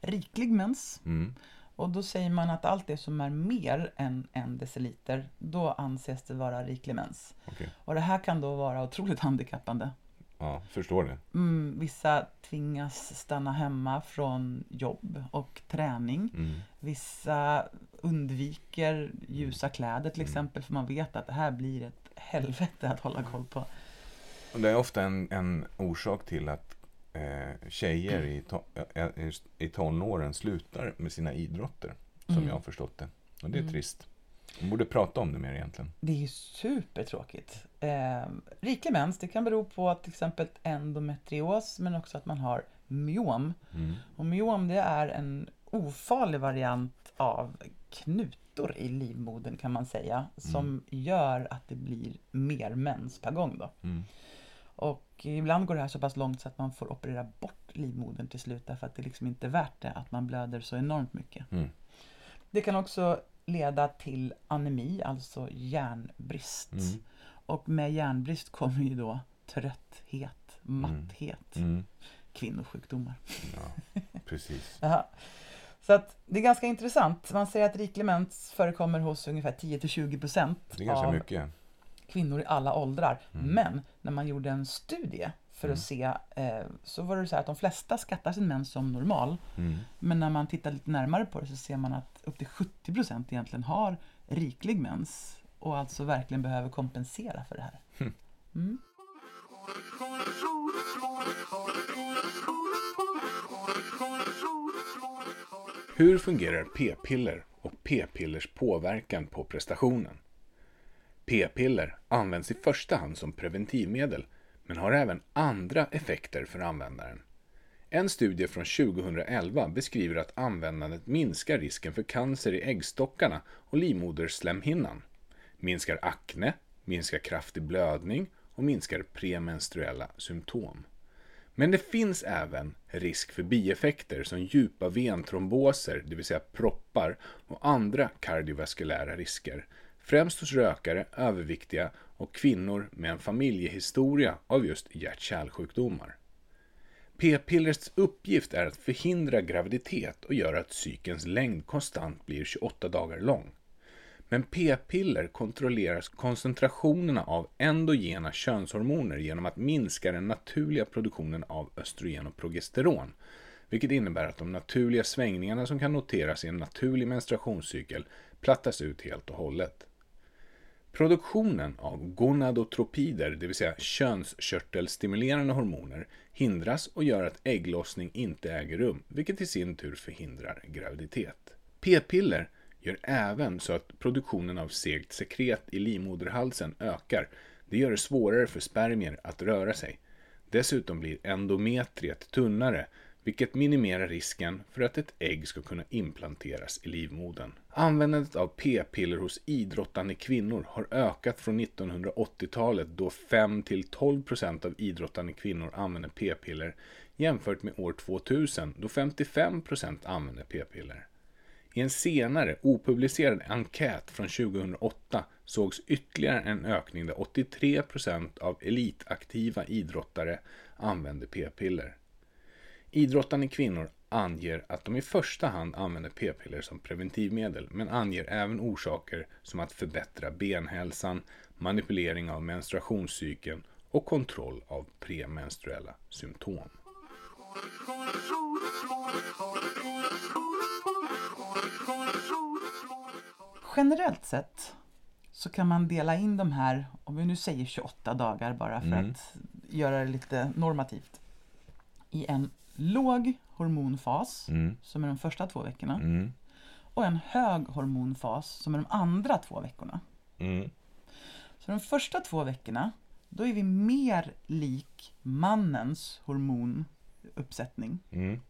riklig mens. Mm. Och då säger man att allt det som är mer än en deciliter, då anses det vara riklig mens. Okej. Och det här kan då vara otroligt handikappande. Ja, förstår det. Mm, vissa tvingas stanna hemma från jobb och träning. Mm. Vissa undviker ljusa kläder till exempel för man vet att det här blir ett helvete att hålla koll på. Och det är ofta en, en orsak till att eh, tjejer i, to, eh, i- i tonåren slutar med sina idrotter, som Mm. jag har förstått det. Och det är trist. Man borde prata om det mer egentligen. Det är ju supertråkigt. Eh, riklig mens, det kan bero på till exempel endometrios men också att man har myom. Mm. Och myom det är en ofarlig variant av knutor i livmodern kan man säga. Som gör att det blir mer mens per gång då. Mm. Och ibland går det här så pass långt så att man får operera bort livmodern till slut därför att det liksom inte är värt det att man blöder så enormt mycket. Mm. Det kan också leda till anemi, alltså järnbrist. Mm. Och med järnbrist kommer ju då trötthet, matthet, Mm. kvinnosjukdomar. Ja, precis. Så att det är ganska intressant. Man säger att riklig mens förekommer hos ungefär 10-20% Det är ganska av mycket. Kvinnor i alla åldrar. Mm. Men när man gjorde en studie för att se eh, så var det så här att de flesta skattar sin mens som normal. Mm. Men när man tittar lite närmare på det så ser man att upp till 70% egentligen har riklig mens och alltså verkligen behöver kompensera för det här. Mm. Hur fungerar p-piller och p-pillers påverkan på prestationen? P-piller används i första hand som preventivmedel men har även andra effekter för användaren. En studie från 2011 beskriver att användandet minskar risken för cancer i äggstockarna och livmoderslemhinnan, minskar akne, minskar kraftig blödning och minskar premenstruella symptom. Men det finns även risk för bieffekter som djupa ventromboser, det vill säga proppar, och andra kardiovaskulära risker. Främst hos rökare, överviktiga och kvinnor med en familjehistoria av just hjärt-kärlsjukdomar. P-pillrets uppgift är att förhindra graviditet och göra att cykelns längd konstant blir 28 dagar lång. Men p-piller kontrollerar koncentrationerna av endogena könshormoner genom att minska den naturliga produktionen av östrogen och progesteron, vilket innebär att de naturliga svängningarna som kan noteras i en naturlig menstruationscykel plattas ut helt och hållet. Produktionen av gonadotropider, det vill säga könskörtelstimulerande hormoner, hindras och gör att ägglossning inte äger rum, vilket i sin tur förhindrar graviditet. P-piller gör även så att produktionen av segt sekret i livmoderhalsen ökar. Det gör det svårare för spermier att röra sig. Dessutom blir endometriet tunnare, vilket minimerar risken för att ett ägg ska kunna implanteras i livmodern. Användandet av p-piller hos idrottande kvinnor har ökat från 1980-talet då 5-12% av idrottande kvinnor använder p-piller jämfört med år 2000 då 55% använde p-piller. I en senare opublicerad enkät från 2008 sågs ytterligare en ökning där 83% av elitaktiva idrottare använde p-piller. Idrottande kvinnor anger att de i första hand använder p-piller som preventivmedel, men anger även orsaker som att förbättra benhälsan, manipulering av menstruationscykeln och kontroll av premenstruella symptom. Generellt sett så kan man dela in de här, om vi nu säger 28 dagar bara för Mm. att göra det lite normativt, i en låg hormonfas, Mm. som är de första två veckorna, Mm. och en hög hormonfas, som är de andra två veckorna. Mm. Så de första två veckorna, då är vi mer lik mannens hormonuppsättning. Mm.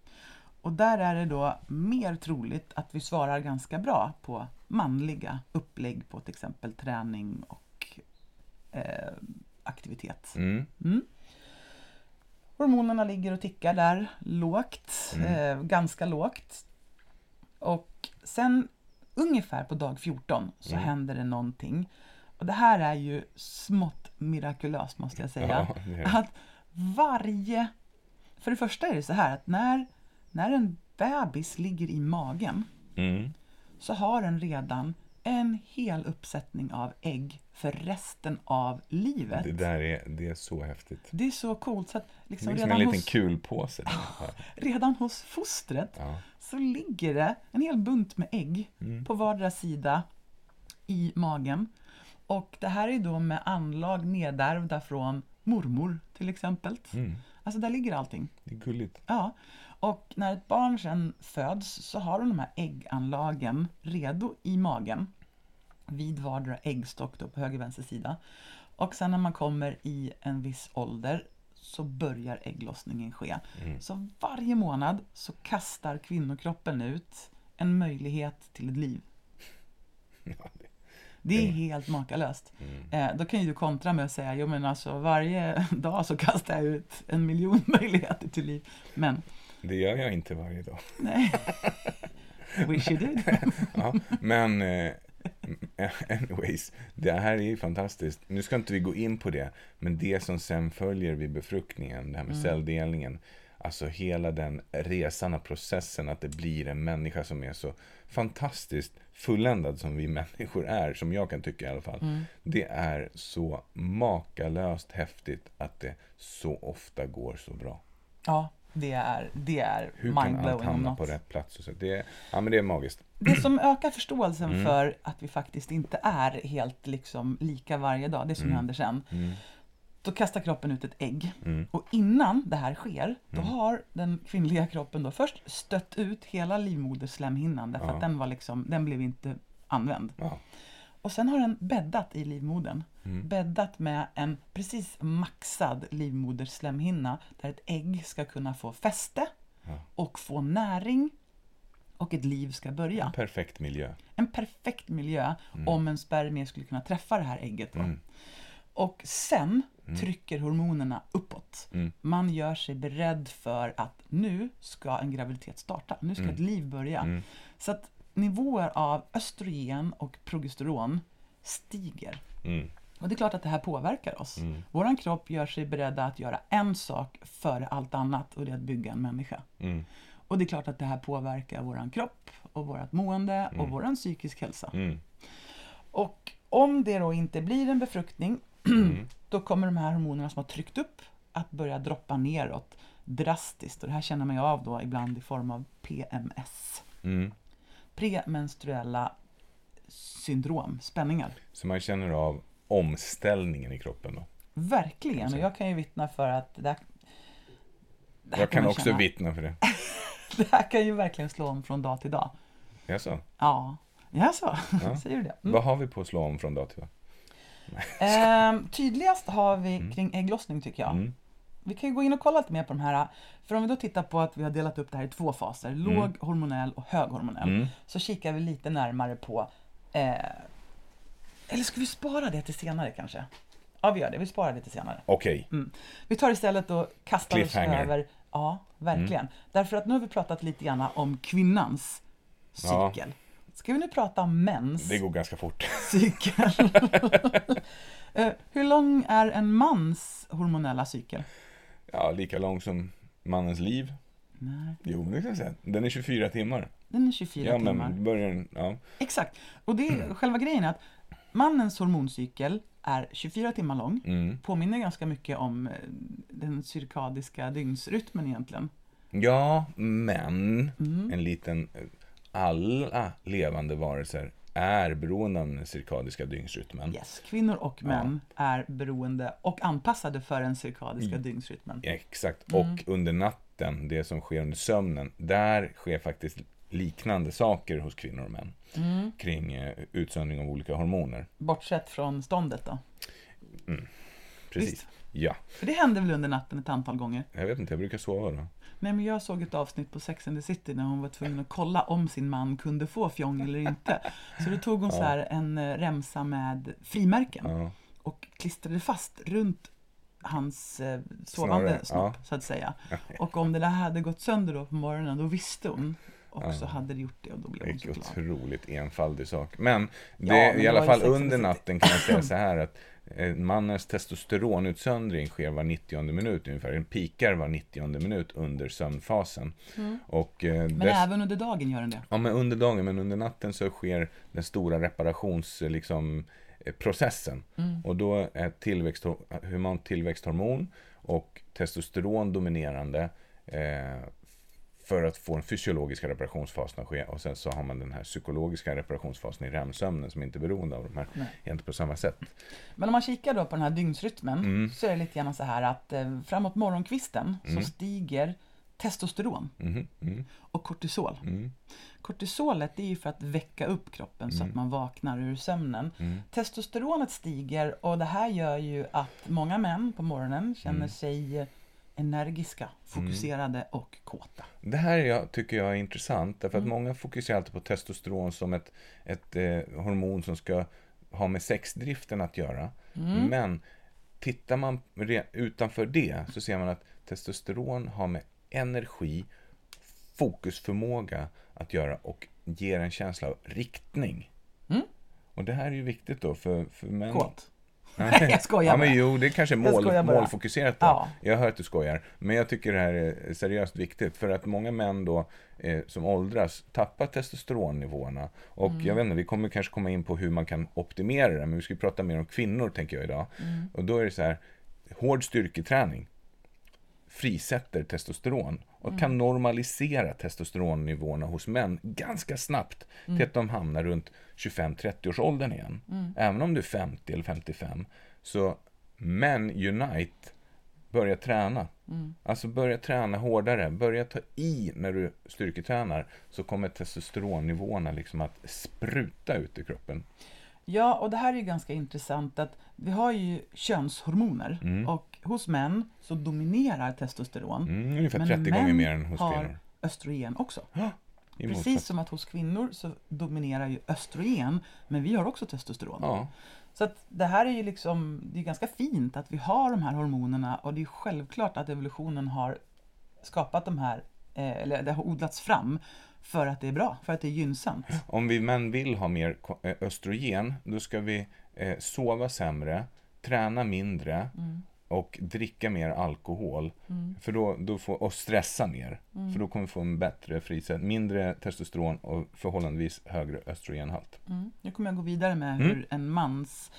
Och där är det då mer troligt att vi svarar ganska bra på manliga upplägg på till exempel träning och eh, aktivitet. Mm. Hormonerna ligger och tickar där lågt, eh, ganska lågt. Och sen ungefär på dag 14 så händer det någonting. Och det här är ju smått mirakulöst måste jag säga. Ja. Att varje... För det första är det så här att när, när en bebis ligger i magen Mm. så har den redan en hel uppsättning av ägg för resten av livet. Det där är, det är så häftigt. Det är så coolt så att Det liksom är som redan, en liten hos, kulpåse. redan hos fostret Ja. så ligger det en hel bunt med ägg Mm. på vardera sida i magen. Och det här är då med anlag nedärvda från mormor till exempel. Mm. Alltså där ligger allting. Det är gulligt. Ja, och när ett barn sen föds så har de de här ägganlagen redo i magen vid vardera äggstock då på höger och vänster sida. Och sen när man kommer i en viss ålder så börjar ägglossningen ske. Så varje månad så kastar kvinnokroppen ut en möjlighet till ett liv. Det- är helt makalöst. Eh, då kan ju du kontra med att säga, jo men alltså varje dag så kastar jag ut en miljon möjligheter till liv. Men Det gör jag inte varje dag. Nej. Wish you did. Ja, men eh, anyways, det här är ju fantastiskt. Nu ska inte vi gå in på det, men det som sen följer vid befruktningen, det här med celldelningen, alltså hela den resan och processen att det blir en människa som är så fantastiskt fulländad som vi människor är, som jag kan tycka i alla fall. Det är så makalöst häftigt att det så ofta går så bra. Ja, det är, det är Hur kan allt mindblowing hamna på rätt plats? Och så. Det, är- ja, men det är magiskt. Det som ökar förståelsen Mm. för att vi faktiskt inte är helt liksom lika varje dag, det som Mm. händer sen. Då kastar kroppen ut ett ägg. Mm. Och innan det här sker, då har den kvinnliga kroppen då först stött ut hela livmoderslemhinnan därför Ja. att den var liksom, den blev inte använd. Ja. Och sen har den bäddat i livmodern. Mm. Bäddat med en precis maxad livmoderslemhinna där ett ägg ska kunna få fäste Ja. och få näring och ett liv ska börja. Perfekt miljö. En perfekt miljö om en spermie skulle kunna träffa det här ägget. Mm. Och sen trycker hormonerna uppåt. Mm. Man gör sig beredd för att nu ska en graviditet starta. Nu ska ett liv börja. Mm. Så att nivåer av östrogen och progesteron stiger. Mm. Och det är klart att det här påverkar oss. Mm. Vår kropp gör sig beredda att göra en sak före allt annat och det är att bygga en människa. Mm. Och det är klart att det här påverkar vår kropp och vårt mående och vår psykisk hälsa. Mm. Och om det då inte blir en befruktning, Mm. då kommer de här hormonerna som har tryckt upp att börja droppa neråt drastiskt. Och det här känner man ju av då ibland i form av PMS. Mm. Premenstruella syndrom, spänningar. Så man känner av omställningen i kroppen då. Verkligen, och jag kan ju vittna för att det här, det här Jag kan också känna- vittna för det. Det här kan ju verkligen slå om från dag till dag. Jaså? Ja, Jaså, Ja. säger du det? Mm. Vad har vi på att slå om från dag till dag? Ehm, tydligast har vi kring ägglossning tycker jag. Mm. Vi kan ju gå in och kolla lite mer på de här. För om vi då tittar på att vi har delat upp det här i två faser, låg hormonell och hög hormonell, Mm. så kikar vi lite närmare på... Eh, eller ska vi spara det till senare kanske? Ja, vi gör det. Vi sparar det till senare. Okej. Mm. Vi tar istället och kastar oss. Mm. över... Ja, verkligen. Därför att nu har vi pratat lite grann om kvinnans Ja. cykel. Ska vi nu prata om mens Det går ganska fort. cykel? Eh, Hur lång är en mans hormonella cykel? Ja, lika lång som mannens liv. Nej, Jo, det kan jag säga. Den är 24 timmar. den är 24 Ja, timmar. men börjar den... Ja. Exakt. Och det är själva grejen är att mannens hormoncykel är 24 timmar lång. Mm. Påminner ganska mycket om eh, den cirkadiska dygnsrytmen egentligen. Ja, men Mm. en liten... Alla levande varelser är beroende av den cirkadiska dygnsrytmen. Yes, kvinnor och män är beroende och anpassade för den cirkadiska dygnsrytmen. Exakt. Mm. Och under natten, det som sker under sömnen, där sker faktiskt liknande saker hos kvinnor och män. Mm. Kring eh, utsöndring av olika hormoner. Bortsett från ståndet då. Precis. Visst. Ja, För det hände väl under natten ett antal gånger. jag vet inte, jag brukar sova då. Nej men jag såg ett avsnitt på Sex and the City när hon var tvungen att kolla om sin man kunde få fjong eller inte. Så då tog hon så här en eh, remsa med frimärken Ja. och klistrade fast runt hans eh, sovande Snarare, snopp så att säga. Och om det där hade gått sönder då på morgonen då visste hon. Och så hade det gjort det och då blev hon så glad. otroligt enfaldig sak. Men, det, men i alla fall under natten kan jag säga så här att eh, mannens testosteronutsöndring sker var 90 minut ungefär. Den pikar var 90 minut under sömnfasen. Och, eh, Men dess- även under dagen gör den det. Ja, men under dagen, men under natten så sker den stora reparations, eh, liksom, eh, processen. Och då är tillväxt, humant tillväxthormon och testosteron dominerande eh, för att få den fysiologiska reparationsfasen att ske. Och sen så har man den här psykologiska reparationsfasen i REM-sömnen som inte är beroende av de här, Nej. inte på samma sätt. Men om man kikar då på den här dygnsrytmen Mm. så är det lite grann så här att eh, framåt morgonkvisten Mm. så stiger testosteron Mhm, mm, och kortisol. mm, Kortisolet är ju för att väcka upp kroppen så att man vaknar ur sömnen. mm. Testosteronet stiger och det här gör ju att många män på morgonen känner Mm. sig energiska, fokuserade och kåta. Det här jag, tycker jag är intressant, därför Mm. att många fokuserar alltid på testosteron som ett, ett eh, hormon som ska ha med sexdriften att göra. Mm. Men tittar man utanför det så ser man att testosteron har med energi, fokusförmåga att göra och ger en känsla av riktning. Mm. Och det här är ju viktigt då för, för män. Kåt. Nej, jag skojar Ja men jo, det är kanske är mål, målfokuserat då. Ja. Jag hör att du skojar. Men jag tycker det här är seriöst viktigt. För att många män då eh, som åldras tappar testosteronnivåerna. Och Mm. jag vet inte, vi kommer kanske komma in på hur man kan optimera det. Men vi ska prata mer om kvinnor tänker jag idag. Mm. Och då är det så här, hård styrketräning frisätter testosteron och Mm. kan normalisera testosteronnivåerna hos män ganska snabbt Mm. till att de hamnar runt 25-30 års åldern igen. Även om du är 50 eller 55 så män unite börja träna. Mm. Alltså börja träna hårdare, börja ta i när du styrketränar så kommer testosteronnivåerna liksom att spruta ut i kroppen. Ja, och det här är ganska intressant att vi har ju könshormoner Mm. och hos män så dominerar testosteron. Mm, ungefär Men 30 gånger mer än hos har kvinnor. östrogen också. I Precis som att hos kvinnor så dominerar ju östrogen, men vi har också testosteron. Ja, Så att det här är ju liksom, det är ganska fint att vi har de här hormonerna och det är självklart att evolutionen har skapat de här, eh, eller det har odlats fram för att det är bra, för att det är gynnsamt. Om vi män vill ha mer eh, östrogen, då ska vi eh, sova sämre, träna mindre och dricka mer alkohol. För då, då får, och stressa mer. För då kommer vi få en bättre frisätt, mindre testosteron och förhållandevis högre östrogenhalt. Mm. Nu kommer jag gå vidare med Mm. hur en mans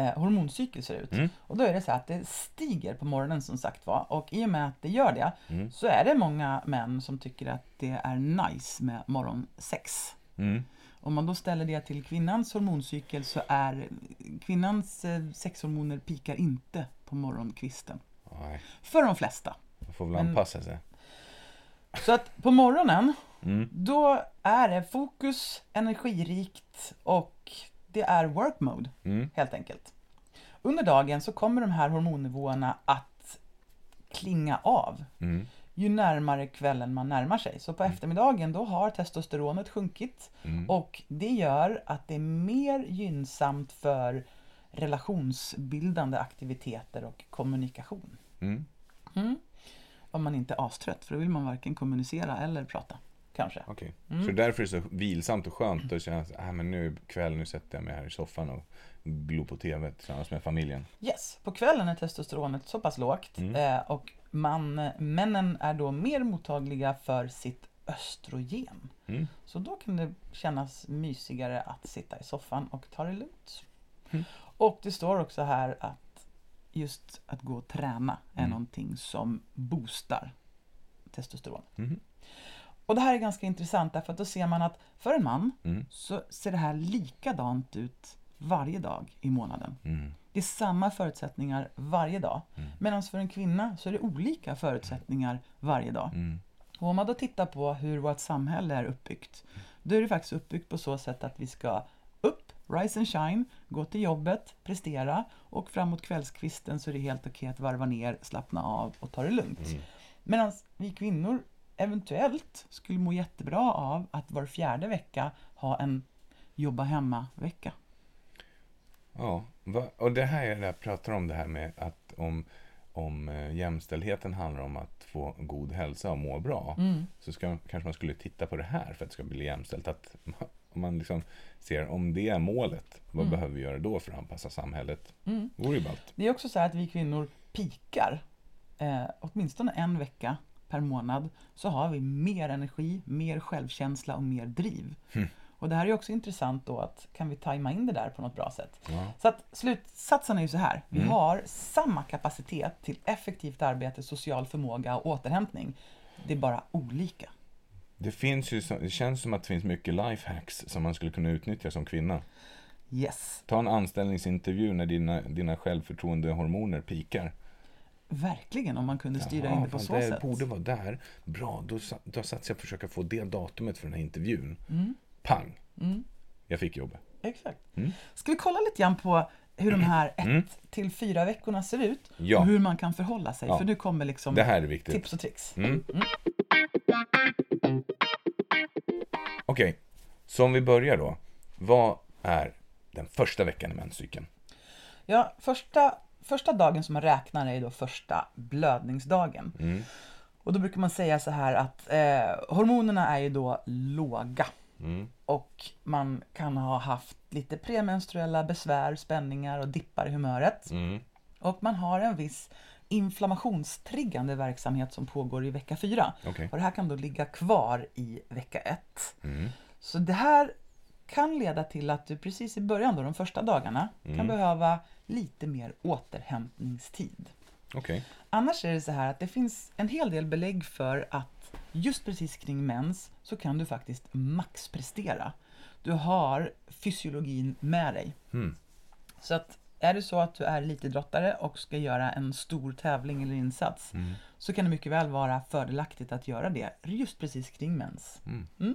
eh, hormoncykel ser ut. Mm. Och då är det så att det stiger på morgonen som sagt var. Och i och med att det gör det Mm. så är det många män som tycker att det är nice med morgonsex. Mm. Om man då ställer det till kvinnans hormoncykel så är kvinnans eh, sexhormoner pikar inte på morgonkvisten. Nej, För de flesta. man får väl Men- anpassa sig. Så att på morgonen, Mm. då är det fokus, energirikt och det är work mode. Mm. helt enkelt. Under dagen så kommer de här hormonnivåerna att klinga av Mm. ju närmare kvällen man närmar sig. Så på eftermiddagen då har testosteronet sjunkit Mm. och det gör att det är mer gynnsamt för relationsbildande aktiviteter och kommunikation. Mm. Om man inte är astrött, för då vill man varken kommunicera eller prata. Kanske. Okej. Mm. Så därför är det så vilsamt och skönt att känna att ah, men nu kväll, nu sätter jag mig här i soffan och glor på TV tillsammans med familjen. Yes, på kvällen är testosteronet så pass lågt Mm. eh, och man, männen är då mer mottagliga för sitt östrogen. Mm. Så då kan det kännas mysigare att sitta i soffan och ta det lugnt. Mm. Och det står också här att just att gå och träna är Mm. någonting som boostar testosteron. Mhm. Och det här är ganska intressant därför att då ser man att för en man Mm. så ser det här likadant ut varje dag i månaden. Mm. Det är samma förutsättningar varje dag. Mm. Medan för en kvinna så är det olika förutsättningar varje dag. Mm. Och om man då tittar på hur vårt samhälle är uppbyggt, då är det faktiskt uppbyggt på så sätt att vi ska upp, rise and shine, gå till jobbet, prestera och framåt kvällskvisten så är det helt okej att varva ner, slappna av och ta det lugnt. Mm. Medan vi kvinnor eventuellt skulle må jättebra av att var fjärde vecka ha en jobba hemma-vecka. Ja, och det här är det jag pratar om det här med att om, om eh, jämställdheten handlar om att få god hälsa och må bra. Mm. Så ska, kanske man skulle titta på det här för att det ska bli jämställt. Att om man liksom ser om det är målet, vad Mm. behöver vi göra då för att anpassa samhället? Mm. vore ju ballt. Det är också så här att vi kvinnor pikar eh, åtminstone en vecka per månad så har vi mer energi, mer självkänsla och mer driv. Hmm. Och det här är också intressant då att kan vi tajma in det där på något bra sätt? Ja. Så att slutsatsen är ju så här. Vi Mm. har samma kapacitet till effektivt arbete, social förmåga och återhämtning. Det är bara olika. Det, finns ju, det känns som att det finns mycket lifehacks som man skulle kunna utnyttja som kvinna. Yes, Ta en anställningsintervju när dina, dina självförtroendehormoner pikar. Verkligen om man kunde styra Jaha, in det på fan, så det sätt. borde vara där. Bra, då, då satsar jag att försöka få det datumet för den här intervjun. Mm. Pang! Mm. Jag fick jobbet. Exakt. Mm. Ska vi kolla lite grann på hur de här ett Mm. till fyra veckorna ser ut Ja. och hur man kan förhålla sig. Ja. För nu kommer liksom Det här är viktigt. tips och tricks. Mm. Okej, så om vi börjar då. Vad är den första veckan i menscykeln? Ja, första, första dagen som man räknar är då första blödningsdagen. Mm. Och då brukar man säga så här att eh, hormonerna är ju då låga. Mm. Och man kan ha haft lite premenstruella besvär, spänningar och dippar i humöret. Mm. Och man har en viss inflammationstriggande verksamhet som pågår i vecka 4. Okej. Och det här kan då ligga kvar i vecka 1. Mm. Så det här kan leda till att du precis i början, då, de första dagarna, kan Mm. behöva lite mer återhämtningstid. Okej. Annars är det så här att det finns en hel del belägg för att just precis kring mens så kan du faktiskt maxprestera. Du har fysiologin med dig. Mm. Så att är det så att du är elitidrottare och ska göra en stor tävling eller insats Mm. så kan det mycket väl vara fördelaktigt att göra det just precis kring mens. Mm.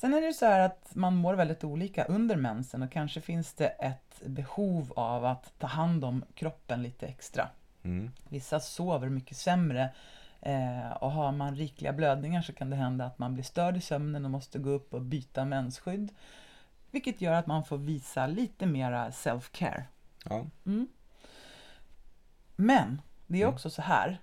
Sen är det så här att man mår väldigt olika under mensen och kanske finns det ett behov av att ta hand om kroppen lite extra. Mm. Vissa sover mycket sämre eh, och har man rikliga blödningar så kan det hända att man blir störd i sömnen och måste gå upp och byta mensskydd. Vilket gör att man får visa lite mera self-care. Ja. Mm. Men det är Mm. också så här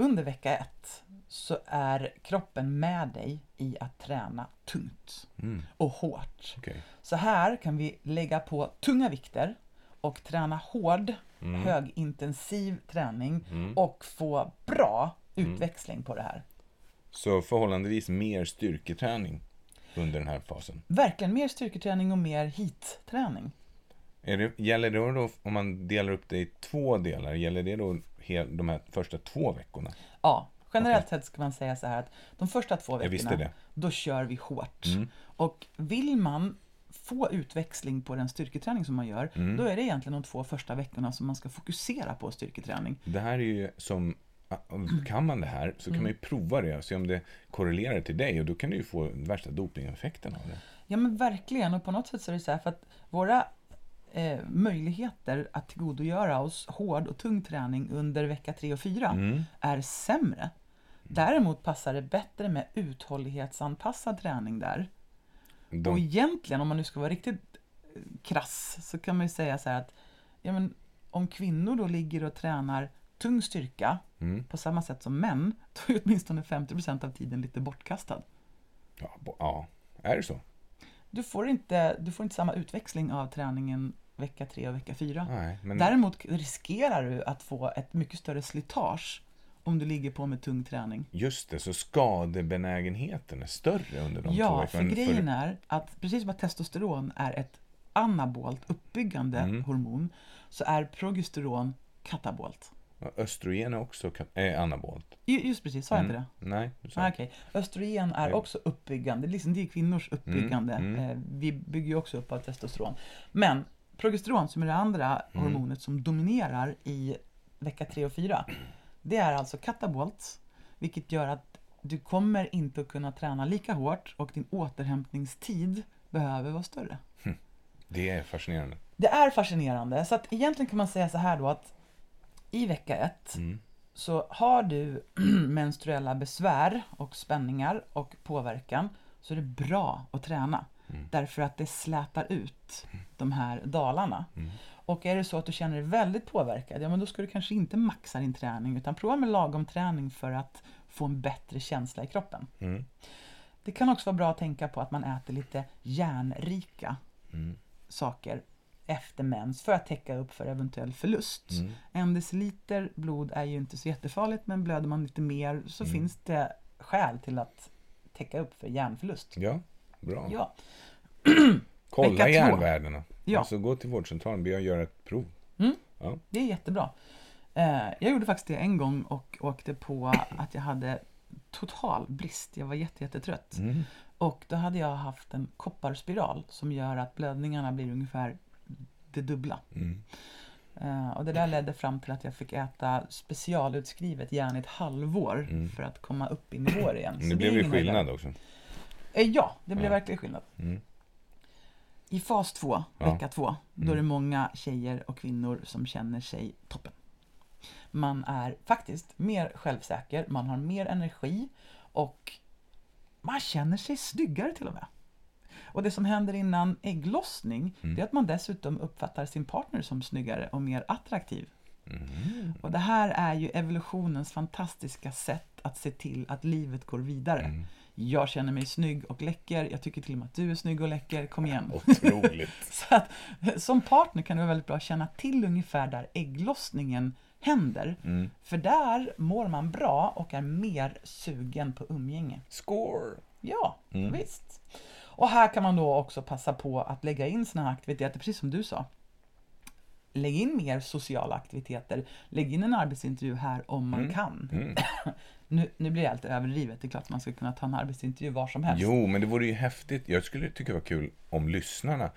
under vecka ett så är kroppen med dig i att träna tungt Mm. och hårt. Okej. Så här kan vi lägga på tunga vikter och träna hård, Mm. högintensiv träning Mm. och få bra utväxling på det här. Så förhållandevis mer styrketräning under den här fasen. Verkligen mer styrketräning och mer heat-träning. Är det, gäller det då, om man delar upp det i två delar, gäller det då hel, de här första två veckorna? Ja, generellt sett ska man säga så här att de första två veckorna, då kör vi hårt. Mm. Och vill man få utväxling på den styrketräning som man gör, Mm. då är det egentligen de två första veckorna som man ska fokusera på styrketräning. Det här är ju som, kan man det här så kan man ju prova det och se om det korrelerar till dig och då kan du ju få värsta dopingeffekten av det. Ja men verkligen, och på något sätt så är det så här för att våra eh, möjligheter att tillgodogöra oss hård och tung träning under vecka 3 och 4 Mm. är sämre. Däremot passar det bättre med uthållighetsanpassad träning där. Och De, egentligen, om man nu ska vara riktigt eh, krass, så kan man ju säga så här att ja, men, om kvinnor då ligger och tränar tung styrka mm. på samma sätt som män, då är åtminstone 50% av tiden lite bortkastad. Ja, ja. är det så? Du får, inte, du får inte samma utväxling av träningen vecka 3 och vecka 4. Nej, men Däremot riskerar du att få ett mycket större slitage om du ligger på med tung träning. just det, så skadebenägenheten är större under de två Ja, veckorna. för grejen är att precis som att testosteron är ett anabolt uppbyggande Mm. hormon så är progesteron katabolt. Östrogen är också är anabolt. Ju- Just precis, sa jag Mm. inte det? Nej, du sa Ah, Okej. Östrogen är också uppbyggande, det är liksom det är kvinnors uppbyggande. Mm, Eh, Vi bygger ju också upp av testosteron. Men progesteron som är det andra Mm. hormonet som dominerar i vecka 3 och 4. Det är alltså katabolt, vilket gör att du kommer inte att kunna träna lika hårt och din återhämtningstid behöver vara större. Det är fascinerande. Det är fascinerande, så att egentligen kan man säga så här då att i vecka 1 Mm. så har du menstruella besvär och spänningar och påverkan så är det bra att träna. Därför att det slätar ut de här dalarna. Och är det så att du känner dig väldigt påverkad, ja men då ska du kanske inte maxa din träning utan prova med lagom träning för att få en bättre känsla i kroppen. Mm. Det kan också vara bra att tänka på att man äter lite järnrika Mm. saker efter mens för att täcka upp för eventuell förlust. Mm. En deciliter blod är ju inte så jättefarligt men blöder man lite mer så Mm. finns det skäl till att täcka upp för järnförlust. Ja, bra. Ja, Kolla Vecka två. järnvärdena. Ja. Alltså gå till vårdcentralen, be och göra ett prov. det är jättebra. Eh, jag gjorde faktiskt det en gång och åkte på att jag hade total brist. Jag var jätte, jättetrött. Mm. Och då hade jag haft en kopparspiral som gör att blödningarna blir ungefär det dubbla. Mm. Eh, och det där ledde fram till att jag fick äta specialutskrivet järn i ett halvår Mm. för att komma upp i nivåer igen. Så Det blev är ju skillnad höjdare. också. Eh, ja, det blev Ja. verkligen skillnad. Mm. I fas 2, Ja. vecka 2, då är det många tjejer och kvinnor som känner sig toppen. Man är faktiskt mer självsäker, man har mer energi och man känner sig snyggare till och med. Och det som händer innan ägglossning, det är att man dessutom uppfattar sin partner som snyggare och mer attraktiv. Och det här är ju evolutionens fantastiska sätt att se till att livet går vidare. Jag känner mig snygg och läcker, jag tycker till och med att du är snygg och läcker, kom igen. Otroligt. Så att, som partner kan det vara väldigt bra att känna till ungefär där ägglossningen händer. Mm. För där mår man bra och är mer sugen på umgänge. Score! Ja, Mm. visst. Och här kan man då också passa på att lägga in såna här aktiviteter, precis som du sa. Lägg in mer sociala aktiviteter. Lägg in en arbetsintervju här om man kan. Mm. Nu, nu blir det alltid överdrivet. Det är klart man ska kunna ta en arbetsintervju var som helst. Jo, men det vore ju häftigt. Jag skulle tycka det var kul om lyssnarna,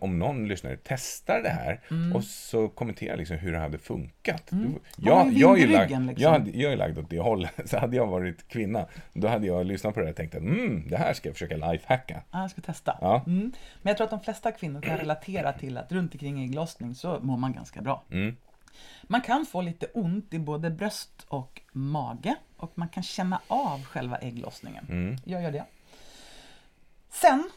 om någon lyssnare testar det här Mm. och så kommenterar liksom hur det hade funkat. Har Jag, jag, är lagd, liksom. jag, jag är lagd åt det hållet. Så hade jag varit kvinna, då hade jag lyssnat på det här och tänkt att mm, det här ska jag försöka lifehacka. Ja, jag ska testa. Ja. Mm. Men jag tror att de flesta kvinnor kan relatera till att runt omkring ägglossning så mår man ganska bra. Mm. Man kan få lite ont i både bröst och mage och man kan känna av själva ägglossningen. Mm. Jag gör det. Sen,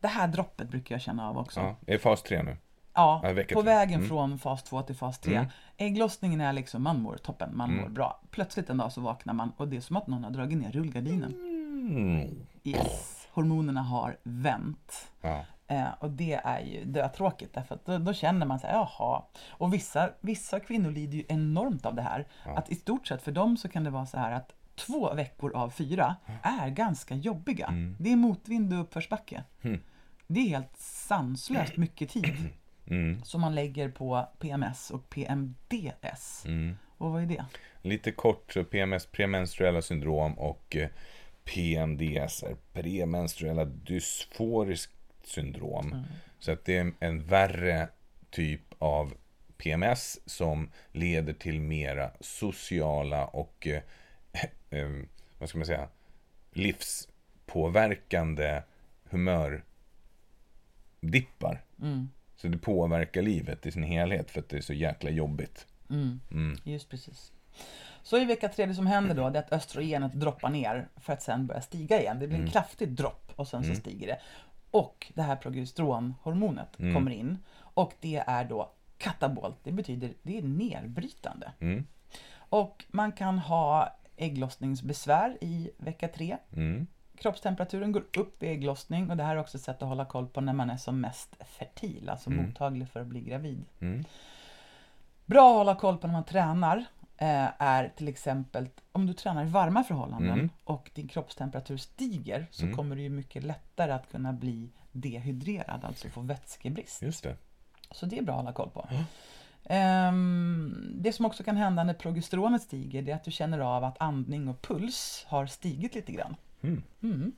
det här droppet brukar jag känna av också. Ja, det är fas tre nu. Ja, Ja, på vägen Mm. från fas 2 till fas 3. Mm. Ägglossningen är liksom, man mår toppen, man Mm. mår bra. Plötsligt en dag så vaknar man och det är som att någon har dragit ner rullgardinen. Mm. Yes, hormonerna har vänt. Ja. Eh, och det är ju dötråkigt därför att då, då känner man sig jaha. Och vissa, vissa kvinnor lider ju enormt av det här. Ja. Att i stort sett för dem så kan det vara så här att två veckor av fyra är ganska jobbiga. Mm. Det är motvind och uppförsbacke. Mm. Det är helt sanslöst mycket tid Mm. som man lägger på PMS och PMDS. Mm. Och vad är det? Lite kort, så PMS, premenstruella syndrom och eh, PMDS är premenstruella dysforiskt syndrom. Så att det är en värre typ av PMS som leder till mera sociala och eh, eh, vad ska man säga livspåverkande humördippar. Mm. Så det påverkar livet i sin helhet för att det är så jäkla jobbigt. Mm. Mm. Just precis. Så i vecka tre, det som händer då, det är att östrogenet droppar ner för att sen börja stiga igen. Det blir en Mm. kraftigt dropp och sen så stiger det. Och det här progesteronhormonet Mm. kommer in. Och det är då katabolt, det betyder det är nedbrytande. Mm. Och man kan ha ägglossningsbesvär i vecka tre. Kroppstemperaturen går upp vid ägglossning och det här är också ett sätt att hålla koll på när man är som mest fertil, alltså Mm. mottaglig för att bli gravid. Mm. Bra att hålla koll på när man tränar eh, är till exempel om du tränar i varma förhållanden Mm. och din kroppstemperatur stiger så Mm. kommer det ju mycket lättare att kunna bli dehydrerad, alltså få vätskebrist. Just det. Så det är bra att hålla koll på. Ja. Ehm, det som också kan hända när progesteronet stiger det är att du känner av att andning och puls har stigit lite grann. Mm. Mm.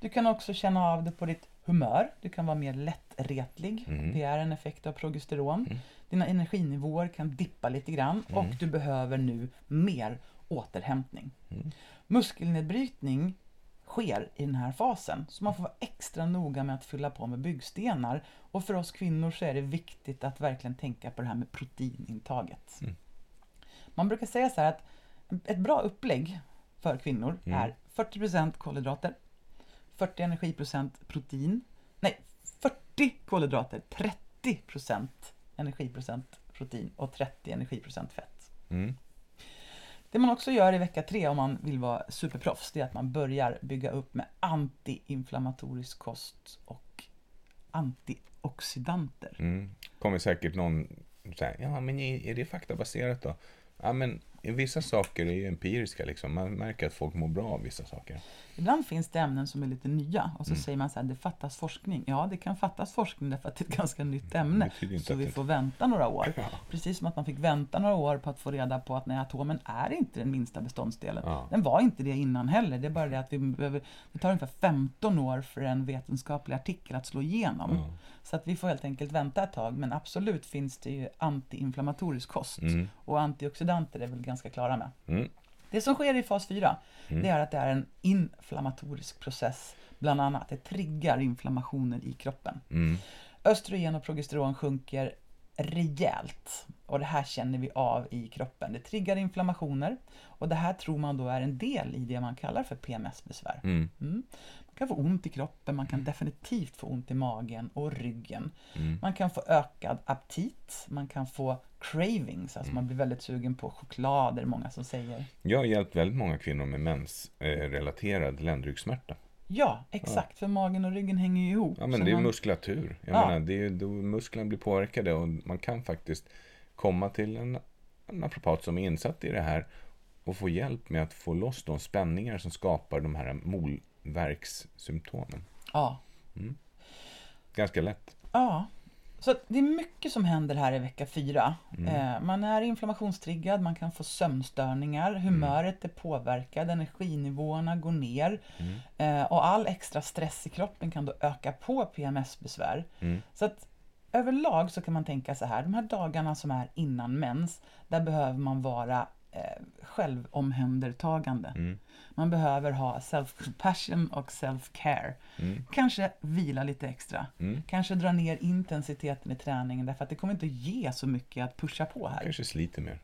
Du kan också känna av det på ditt humör. Du kan vara mer lättretlig. Mm. Det är en effekt av progesteron. Mm. Dina energinivåer kan dippa lite grann och Mm. du behöver nu mer återhämtning. Mm. Muskelnedbrytning sker i den här fasen så man får vara extra noga med att fylla på med byggstenar. Och för oss kvinnor så är det viktigt att verkligen tänka på det här med proteinintaget. Mm. Man brukar säga så här att ett bra upplägg för kvinnor Mm. är 40% kolhydrater, 40 energiprocent protein, nej 40 kolhydrater, 30% energiprocent protein och 30 energiprocent fett. Mm. Det man också gör i vecka tre om man vill vara superproffs, det är att man börjar bygga upp med antiinflammatorisk kost och antioxidanter. Mm. Kommer säkert någon säga, ja men är det faktabaserat då? Ja men vissa saker är ju empiriska liksom. Man märker att folk mår bra av vissa saker. Ibland finns det ämnen som är lite nya och så Mm. säger man så här, det fattas forskning. Ja, det kan fattas forskning därför att det är ett ganska nytt ämne. Så att vi det- får vänta några år. Ja. Precis som att man fick vänta några år på att få reda på att nej, atomen är inte den minsta beståndsdelen. Ja. Den var inte det innan heller. Det är bara det att vi behöver, det tar ungefär 15 år för en vetenskaplig artikel att slå igenom. Ja. Så att vi får helt enkelt vänta ett tag. Men absolut finns det ju antiinflammatorisk kost. Mm. Och antioxidanter är väl ganska klara med. Mm. Det som sker i fas 4, Mm. det är att det är en inflammatorisk process. Bland annat, det triggar inflammationer i kroppen. Mm. Östrogen och progesteron sjunker rejält. Och det här känner vi av i kroppen. Det triggar inflammationer. Och det här tror man då är en del i det man kallar för PMS-besvär. Mm. Mm. Man kan få ont i kroppen, man kan definitivt få ont i magen och ryggen. Mm. Man kan få ökad aptit, man kan få cravings, alltså man blir väldigt sugen på choklad, är det många som säger. Jag har hjälpt väldigt många kvinnor med mensrelaterad ländryggsmärta. Ja, exakt, för magen och ryggen hänger ju ihop. Ja, men det är man- muskulatur. Jag Ja. menar, det är, då musklerna blir påverkade och man kan faktiskt komma till en, en naprapat som är insatt i det här och få hjälp med att få loss de spänningar som skapar de här molverkssymptomen. Ja, Ganska lätt. Ja, så det är mycket som händer här i vecka fyra. Mm. Eh, man är inflammationstriggad, man kan få sömnstörningar, humöret är påverkad, energinivåerna går ner Mm. eh, och all extra stress i kroppen kan då öka på PMS-besvär. Mm. Så att överlag så kan man tänka så här, de här dagarna som är innan mens, där behöver man vara eh, självomhändertagande. Mm. Man behöver ha self-compassion och self-care. Mm. Kanske vila lite extra. Mm. Kanske dra ner intensiteten i träningen därför att det kommer inte ge så mycket att pusha på här. Kanske sliter mer.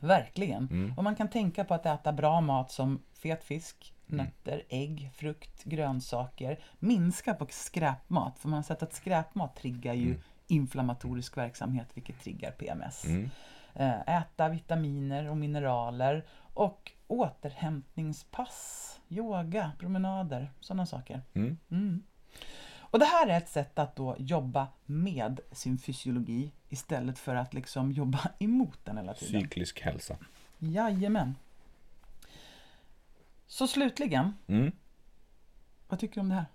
Verkligen. Mm. Och man kan tänka på att äta bra mat som fet fisk. Nötter, ägg, frukt, grönsaker. Minska på skräpmat, för man har sett att skräpmat triggar ju Mm. inflammatorisk verksamhet vilket triggar PMS. Mm. Eh, Äta vitaminer och mineraler och återhämtningspass, yoga, promenader, sådana saker. Mm. Mm. Och det här är ett sätt att då jobba med sin fysiologi istället för att liksom jobba emot den hela tiden. Cyklisk hälsa. Jajamän. Så slutligen, Mm. vad tycker du om det här?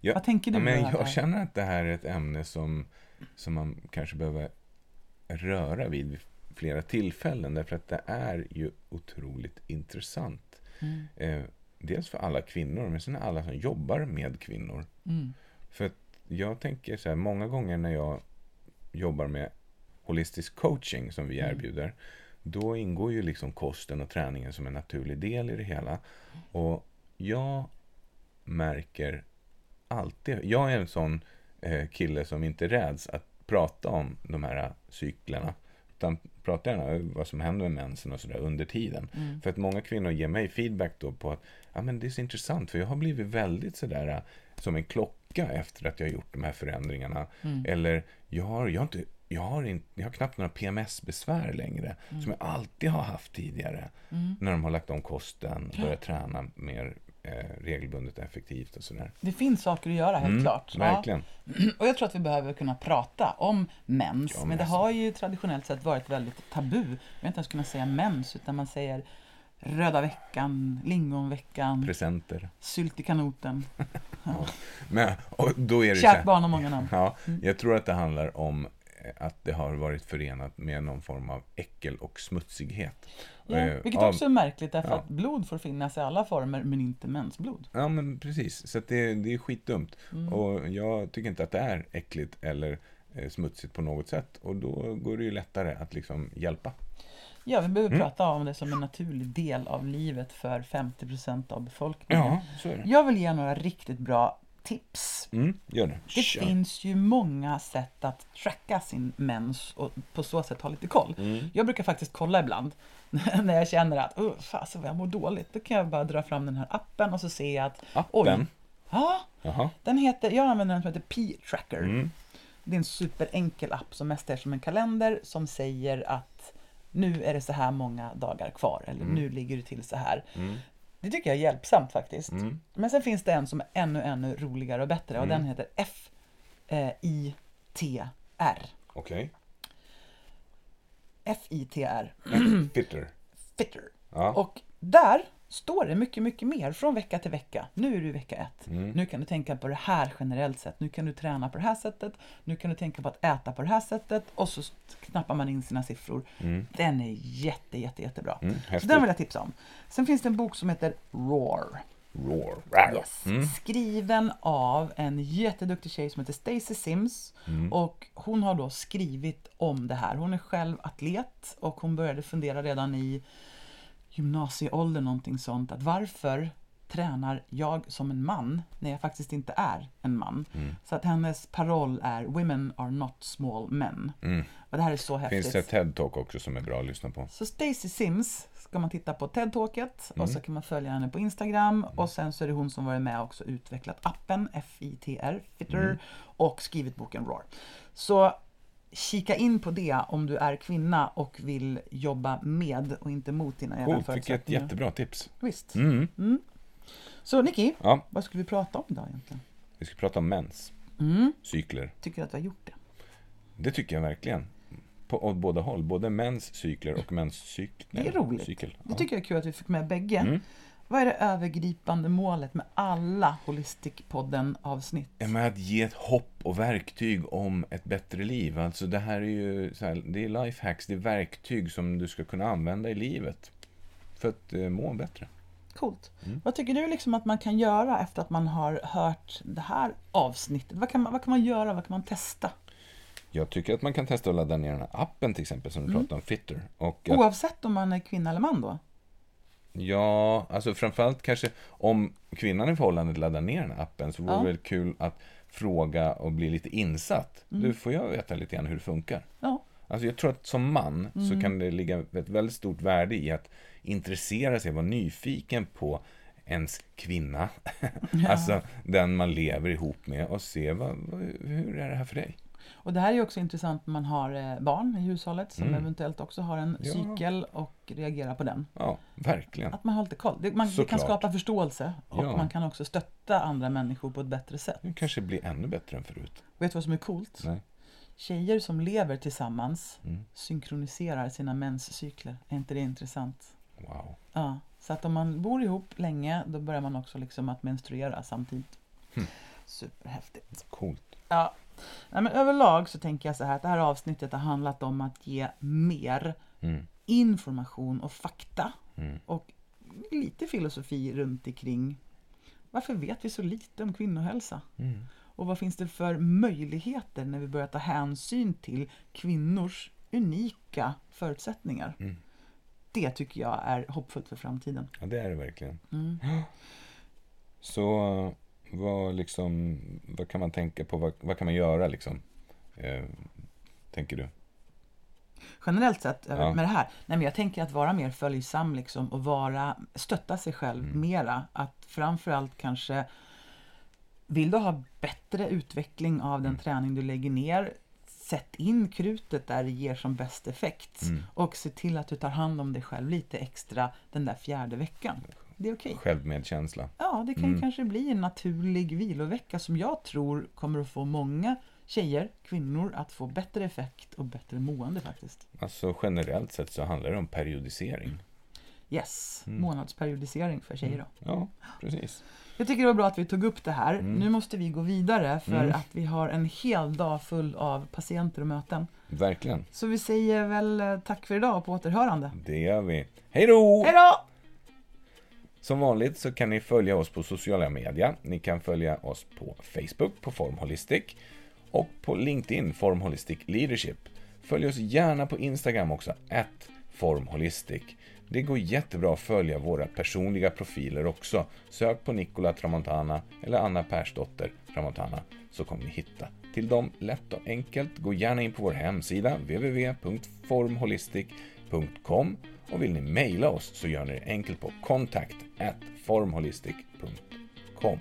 Ja, vad tänker du? Ja, men jag känner att det här är ett ämne som, som man kanske behöver röra vid vid flera tillfällen. Därför att det är ju otroligt intressant. Mm. Eh, dels för alla kvinnor, men sen alla som jobbar med kvinnor. Mm. För att jag tänker så här, många gånger när jag jobbar med holistisk coaching som vi Mm. erbjuder, då ingår ju liksom kosten och träningen som en naturlig del i det hela. Och jag märker alltid, jag är en sån eh, kille som inte räds att prata om de här eh, cyklerna. Utan prata gärna om vad som händer med mensen och sådär under tiden. Mm. För att många kvinnor ger mig feedback då på att ja, men det är så intressant för jag har blivit väldigt sådär äh, som en klocka efter att jag har gjort de här förändringarna. Mm. Eller jag har, jag har, inte, jag har, inte, jag har knappt några PMS-besvär längre som jag alltid har haft tidigare. Mm. När de har lagt om kosten, börjat träna mer eh, regelbundet och effektivt och sådär. Det finns saker att göra, helt Mm, klart. Ja. Verkligen. Och jag tror att vi behöver kunna prata om mens. Ja, men det har ju traditionellt sett varit väldigt tabu. Vi har inte ens kunnat säga mens, utan man säger röda veckan, lingonveckan, Presenter. sylt i kanoten. Men och då är det Kärt barn har många namn. Ja, jag tror att det handlar om att det har varit förenat med någon form av äckel och smutsighet. Ja, Eh, vilket också är märkligt, därför Ja. att blod får finnas i alla former, men inte mensblod. Ja, men precis. Så det, det är skitdumt. Mm. Och jag tycker inte att det är äckligt eller eh, smutsigt på något sätt. Och då går det ju lättare att liksom hjälpa. Ja, vi behöver Mm. prata om det som en naturlig del av livet för 50% av befolkningen. Ja, så är det. Jag vill ge några riktigt bra tips. Mm, gör det. Det Kör. finns ju många sätt att tracka sin mens och på så sätt ha lite koll. Mm. Jag brukar faktiskt kolla ibland när jag känner att oh, fasen vad jag mår dåligt. Då kan jag bara dra fram den här appen och så ser jag att Appen? oj, ja, den heter, jag använder den som heter P-tracker. Mm. Det är en superenkel app som mest är som en kalender som säger att nu är det så här många dagar kvar eller nu ligger det till så här. Mm. Det tycker jag är hjälpsamt faktiskt. Mm. Men sen finns det en som är ännu, ännu roligare och bättre och den heter F-I-T-R. Okej. F-I-T-R. Fitter. Fitter. Ja. Och där står det mycket, mycket mer från vecka till vecka. Nu är du i vecka ett. Mm. Nu kan du tänka på det här generellt sett. Nu kan du träna på det här sättet. Nu kan du tänka på att äta på det här sättet. Och så knappar man in sina siffror. Den är jätte, jätte, jättebra. Mm, så den vill jag tipsa om. Sen finns det en bok som heter Roar. Roar. Rar. Yes. Mm. Skriven av en jätteduktig tjej som heter Stacey Sims. Mm. Och hon har då skrivit om det här. Hon är själv atlet och hon började fundera redan i gymnasieåldern någonting sånt. Att varför tränar jag som en man när jag faktiskt inte är en man? Mm. Så att hennes paroll är Women are not small men. Och det här är så häftigt. Mm. Finns det TED-talk också som är bra att lyssna på? Så Stacey Sims ska man titta på TED-talket Mm. och så kan man följa henne på Instagram och sen så är det hon som varit med och också utvecklat appen FITR, Fitter, Mm. och skrivit boken Roar. Så kika in på det om du är kvinna och vill jobba med och inte mot dina egna vilket förutsättningar. jättebra tips. Visst. Mm. Så Nicky, Ja, vad skulle vi prata om idag egentligen? vi ska prata om mens. Mm. Cykler. Tycker du att vi har gjort det? Det tycker jag verkligen. På åt båda håll. Både mens cykler och menscykel. Det är roligt. Cykel. Det Ja. tycker jag är kul att vi fick med bägge. Vad är det övergripande målet med alla Holistic-podden avsnitt? Ja, men att ge ett hopp och verktyg om ett bättre liv. Alltså det här är ju här, det är lifehacks, det är verktyg som du ska kunna använda i livet. För att eh, må bättre. Coolt. Mm. Vad tycker du liksom att man kan göra efter att man har hört det här avsnittet? Vad kan man, vad kan man göra? Vad kan man testa? Jag tycker att man kan testa att ladda ner den här appen till exempel som du Mm. pratade om, Fitter. Och att, Oavsett om man är kvinna eller man då? Ja, alltså framförallt kanske om kvinnan i förhållandet laddar ner den här appen så vore Ja. det väl kul att fråga och bli lite insatt. Mm. Du, får jag veta lite grann hur det funkar? Ja. Alltså jag tror att som man Mm. så kan det ligga ett väldigt stort värde i att intressera sig, vara nyfiken på ens kvinna. alltså den man lever ihop med och se vad, vad, hur är det här för dig? Och det här är också intressant när man har eh, barn i hushållet som Mm. eventuellt också har en Ja. cykel och reagerar på den. Ja, verkligen. Att man har lite koll. Det, man, det kan Såklart. skapa förståelse och Ja. man kan också stötta andra människor på ett bättre sätt. Det kanske blir ännu bättre än förut. Vet du vad som är coolt? Nej. Tjejer som lever tillsammans Mm. synkroniserar sina menscykler. Är inte det intressant? Wow. Ja, så att om man bor ihop länge då börjar man också liksom att menstruera samtidigt. Hmm. Superhäftigt. Coolt. Ja. Nej, men överlag så tänker jag så här att det här avsnittet har handlat om att ge mer Mm. information och fakta Mm. och lite filosofi runt omkring varför vet vi så lite om kvinnohälsa? Mm. Och vad finns det för möjligheter när vi börjar ta hänsyn till kvinnors unika förutsättningar? Mm. Det tycker jag är hoppfullt för framtiden. Ja, det är det verkligen. Mm. Så vad, liksom, vad kan man tänka på? Vad, vad kan man göra liksom? Eh, tänker du? Generellt sett eh, Ja. med det här, nej men jag tänker att vara mer följsam liksom och vara, stötta sig själv Mm. mera. Att framförallt kanske, vill du ha bättre utveckling av den Mm. träning du lägger ner, sätt in krutet där det ger som bäst effekt. Mm. Och se till att du tar hand om dig själv lite extra den där fjärde veckan. Det är okej. Självmedkänsla. Ja, det kan Mm. kanske bli en naturlig vilovecka som jag tror kommer att få många tjejer, kvinnor, att få bättre effekt och bättre mående faktiskt. Alltså generellt sett så handlar det om periodisering. Yes, Mm. månadsperiodisering för tjejer då. Ja, precis. Jag tycker det var bra att vi tog upp det här. Mm. Nu måste vi gå vidare för Mm. att vi har en hel dag full av patienter och möten. Verkligen. Så vi säger väl eh, tack för idag och på återhörande. Det gör vi. Hej då! Hej då! Som vanligt så kan ni följa oss på sociala medier. Ni kan följa oss på Facebook på Formholistic och på LinkedIn Formholistic Leadership. Följ oss gärna på Instagram också, at Formholistic. Det går jättebra att följa våra personliga profiler också. Sök på Nicola Tramontana eller Anna Persdotter Tramontana så kommer ni hitta till dem lätt och enkelt. Gå gärna in på vår hemsida www.formholistic.com och vill ni mejla oss så gör ni det enkelt på kontakt formholistic.com.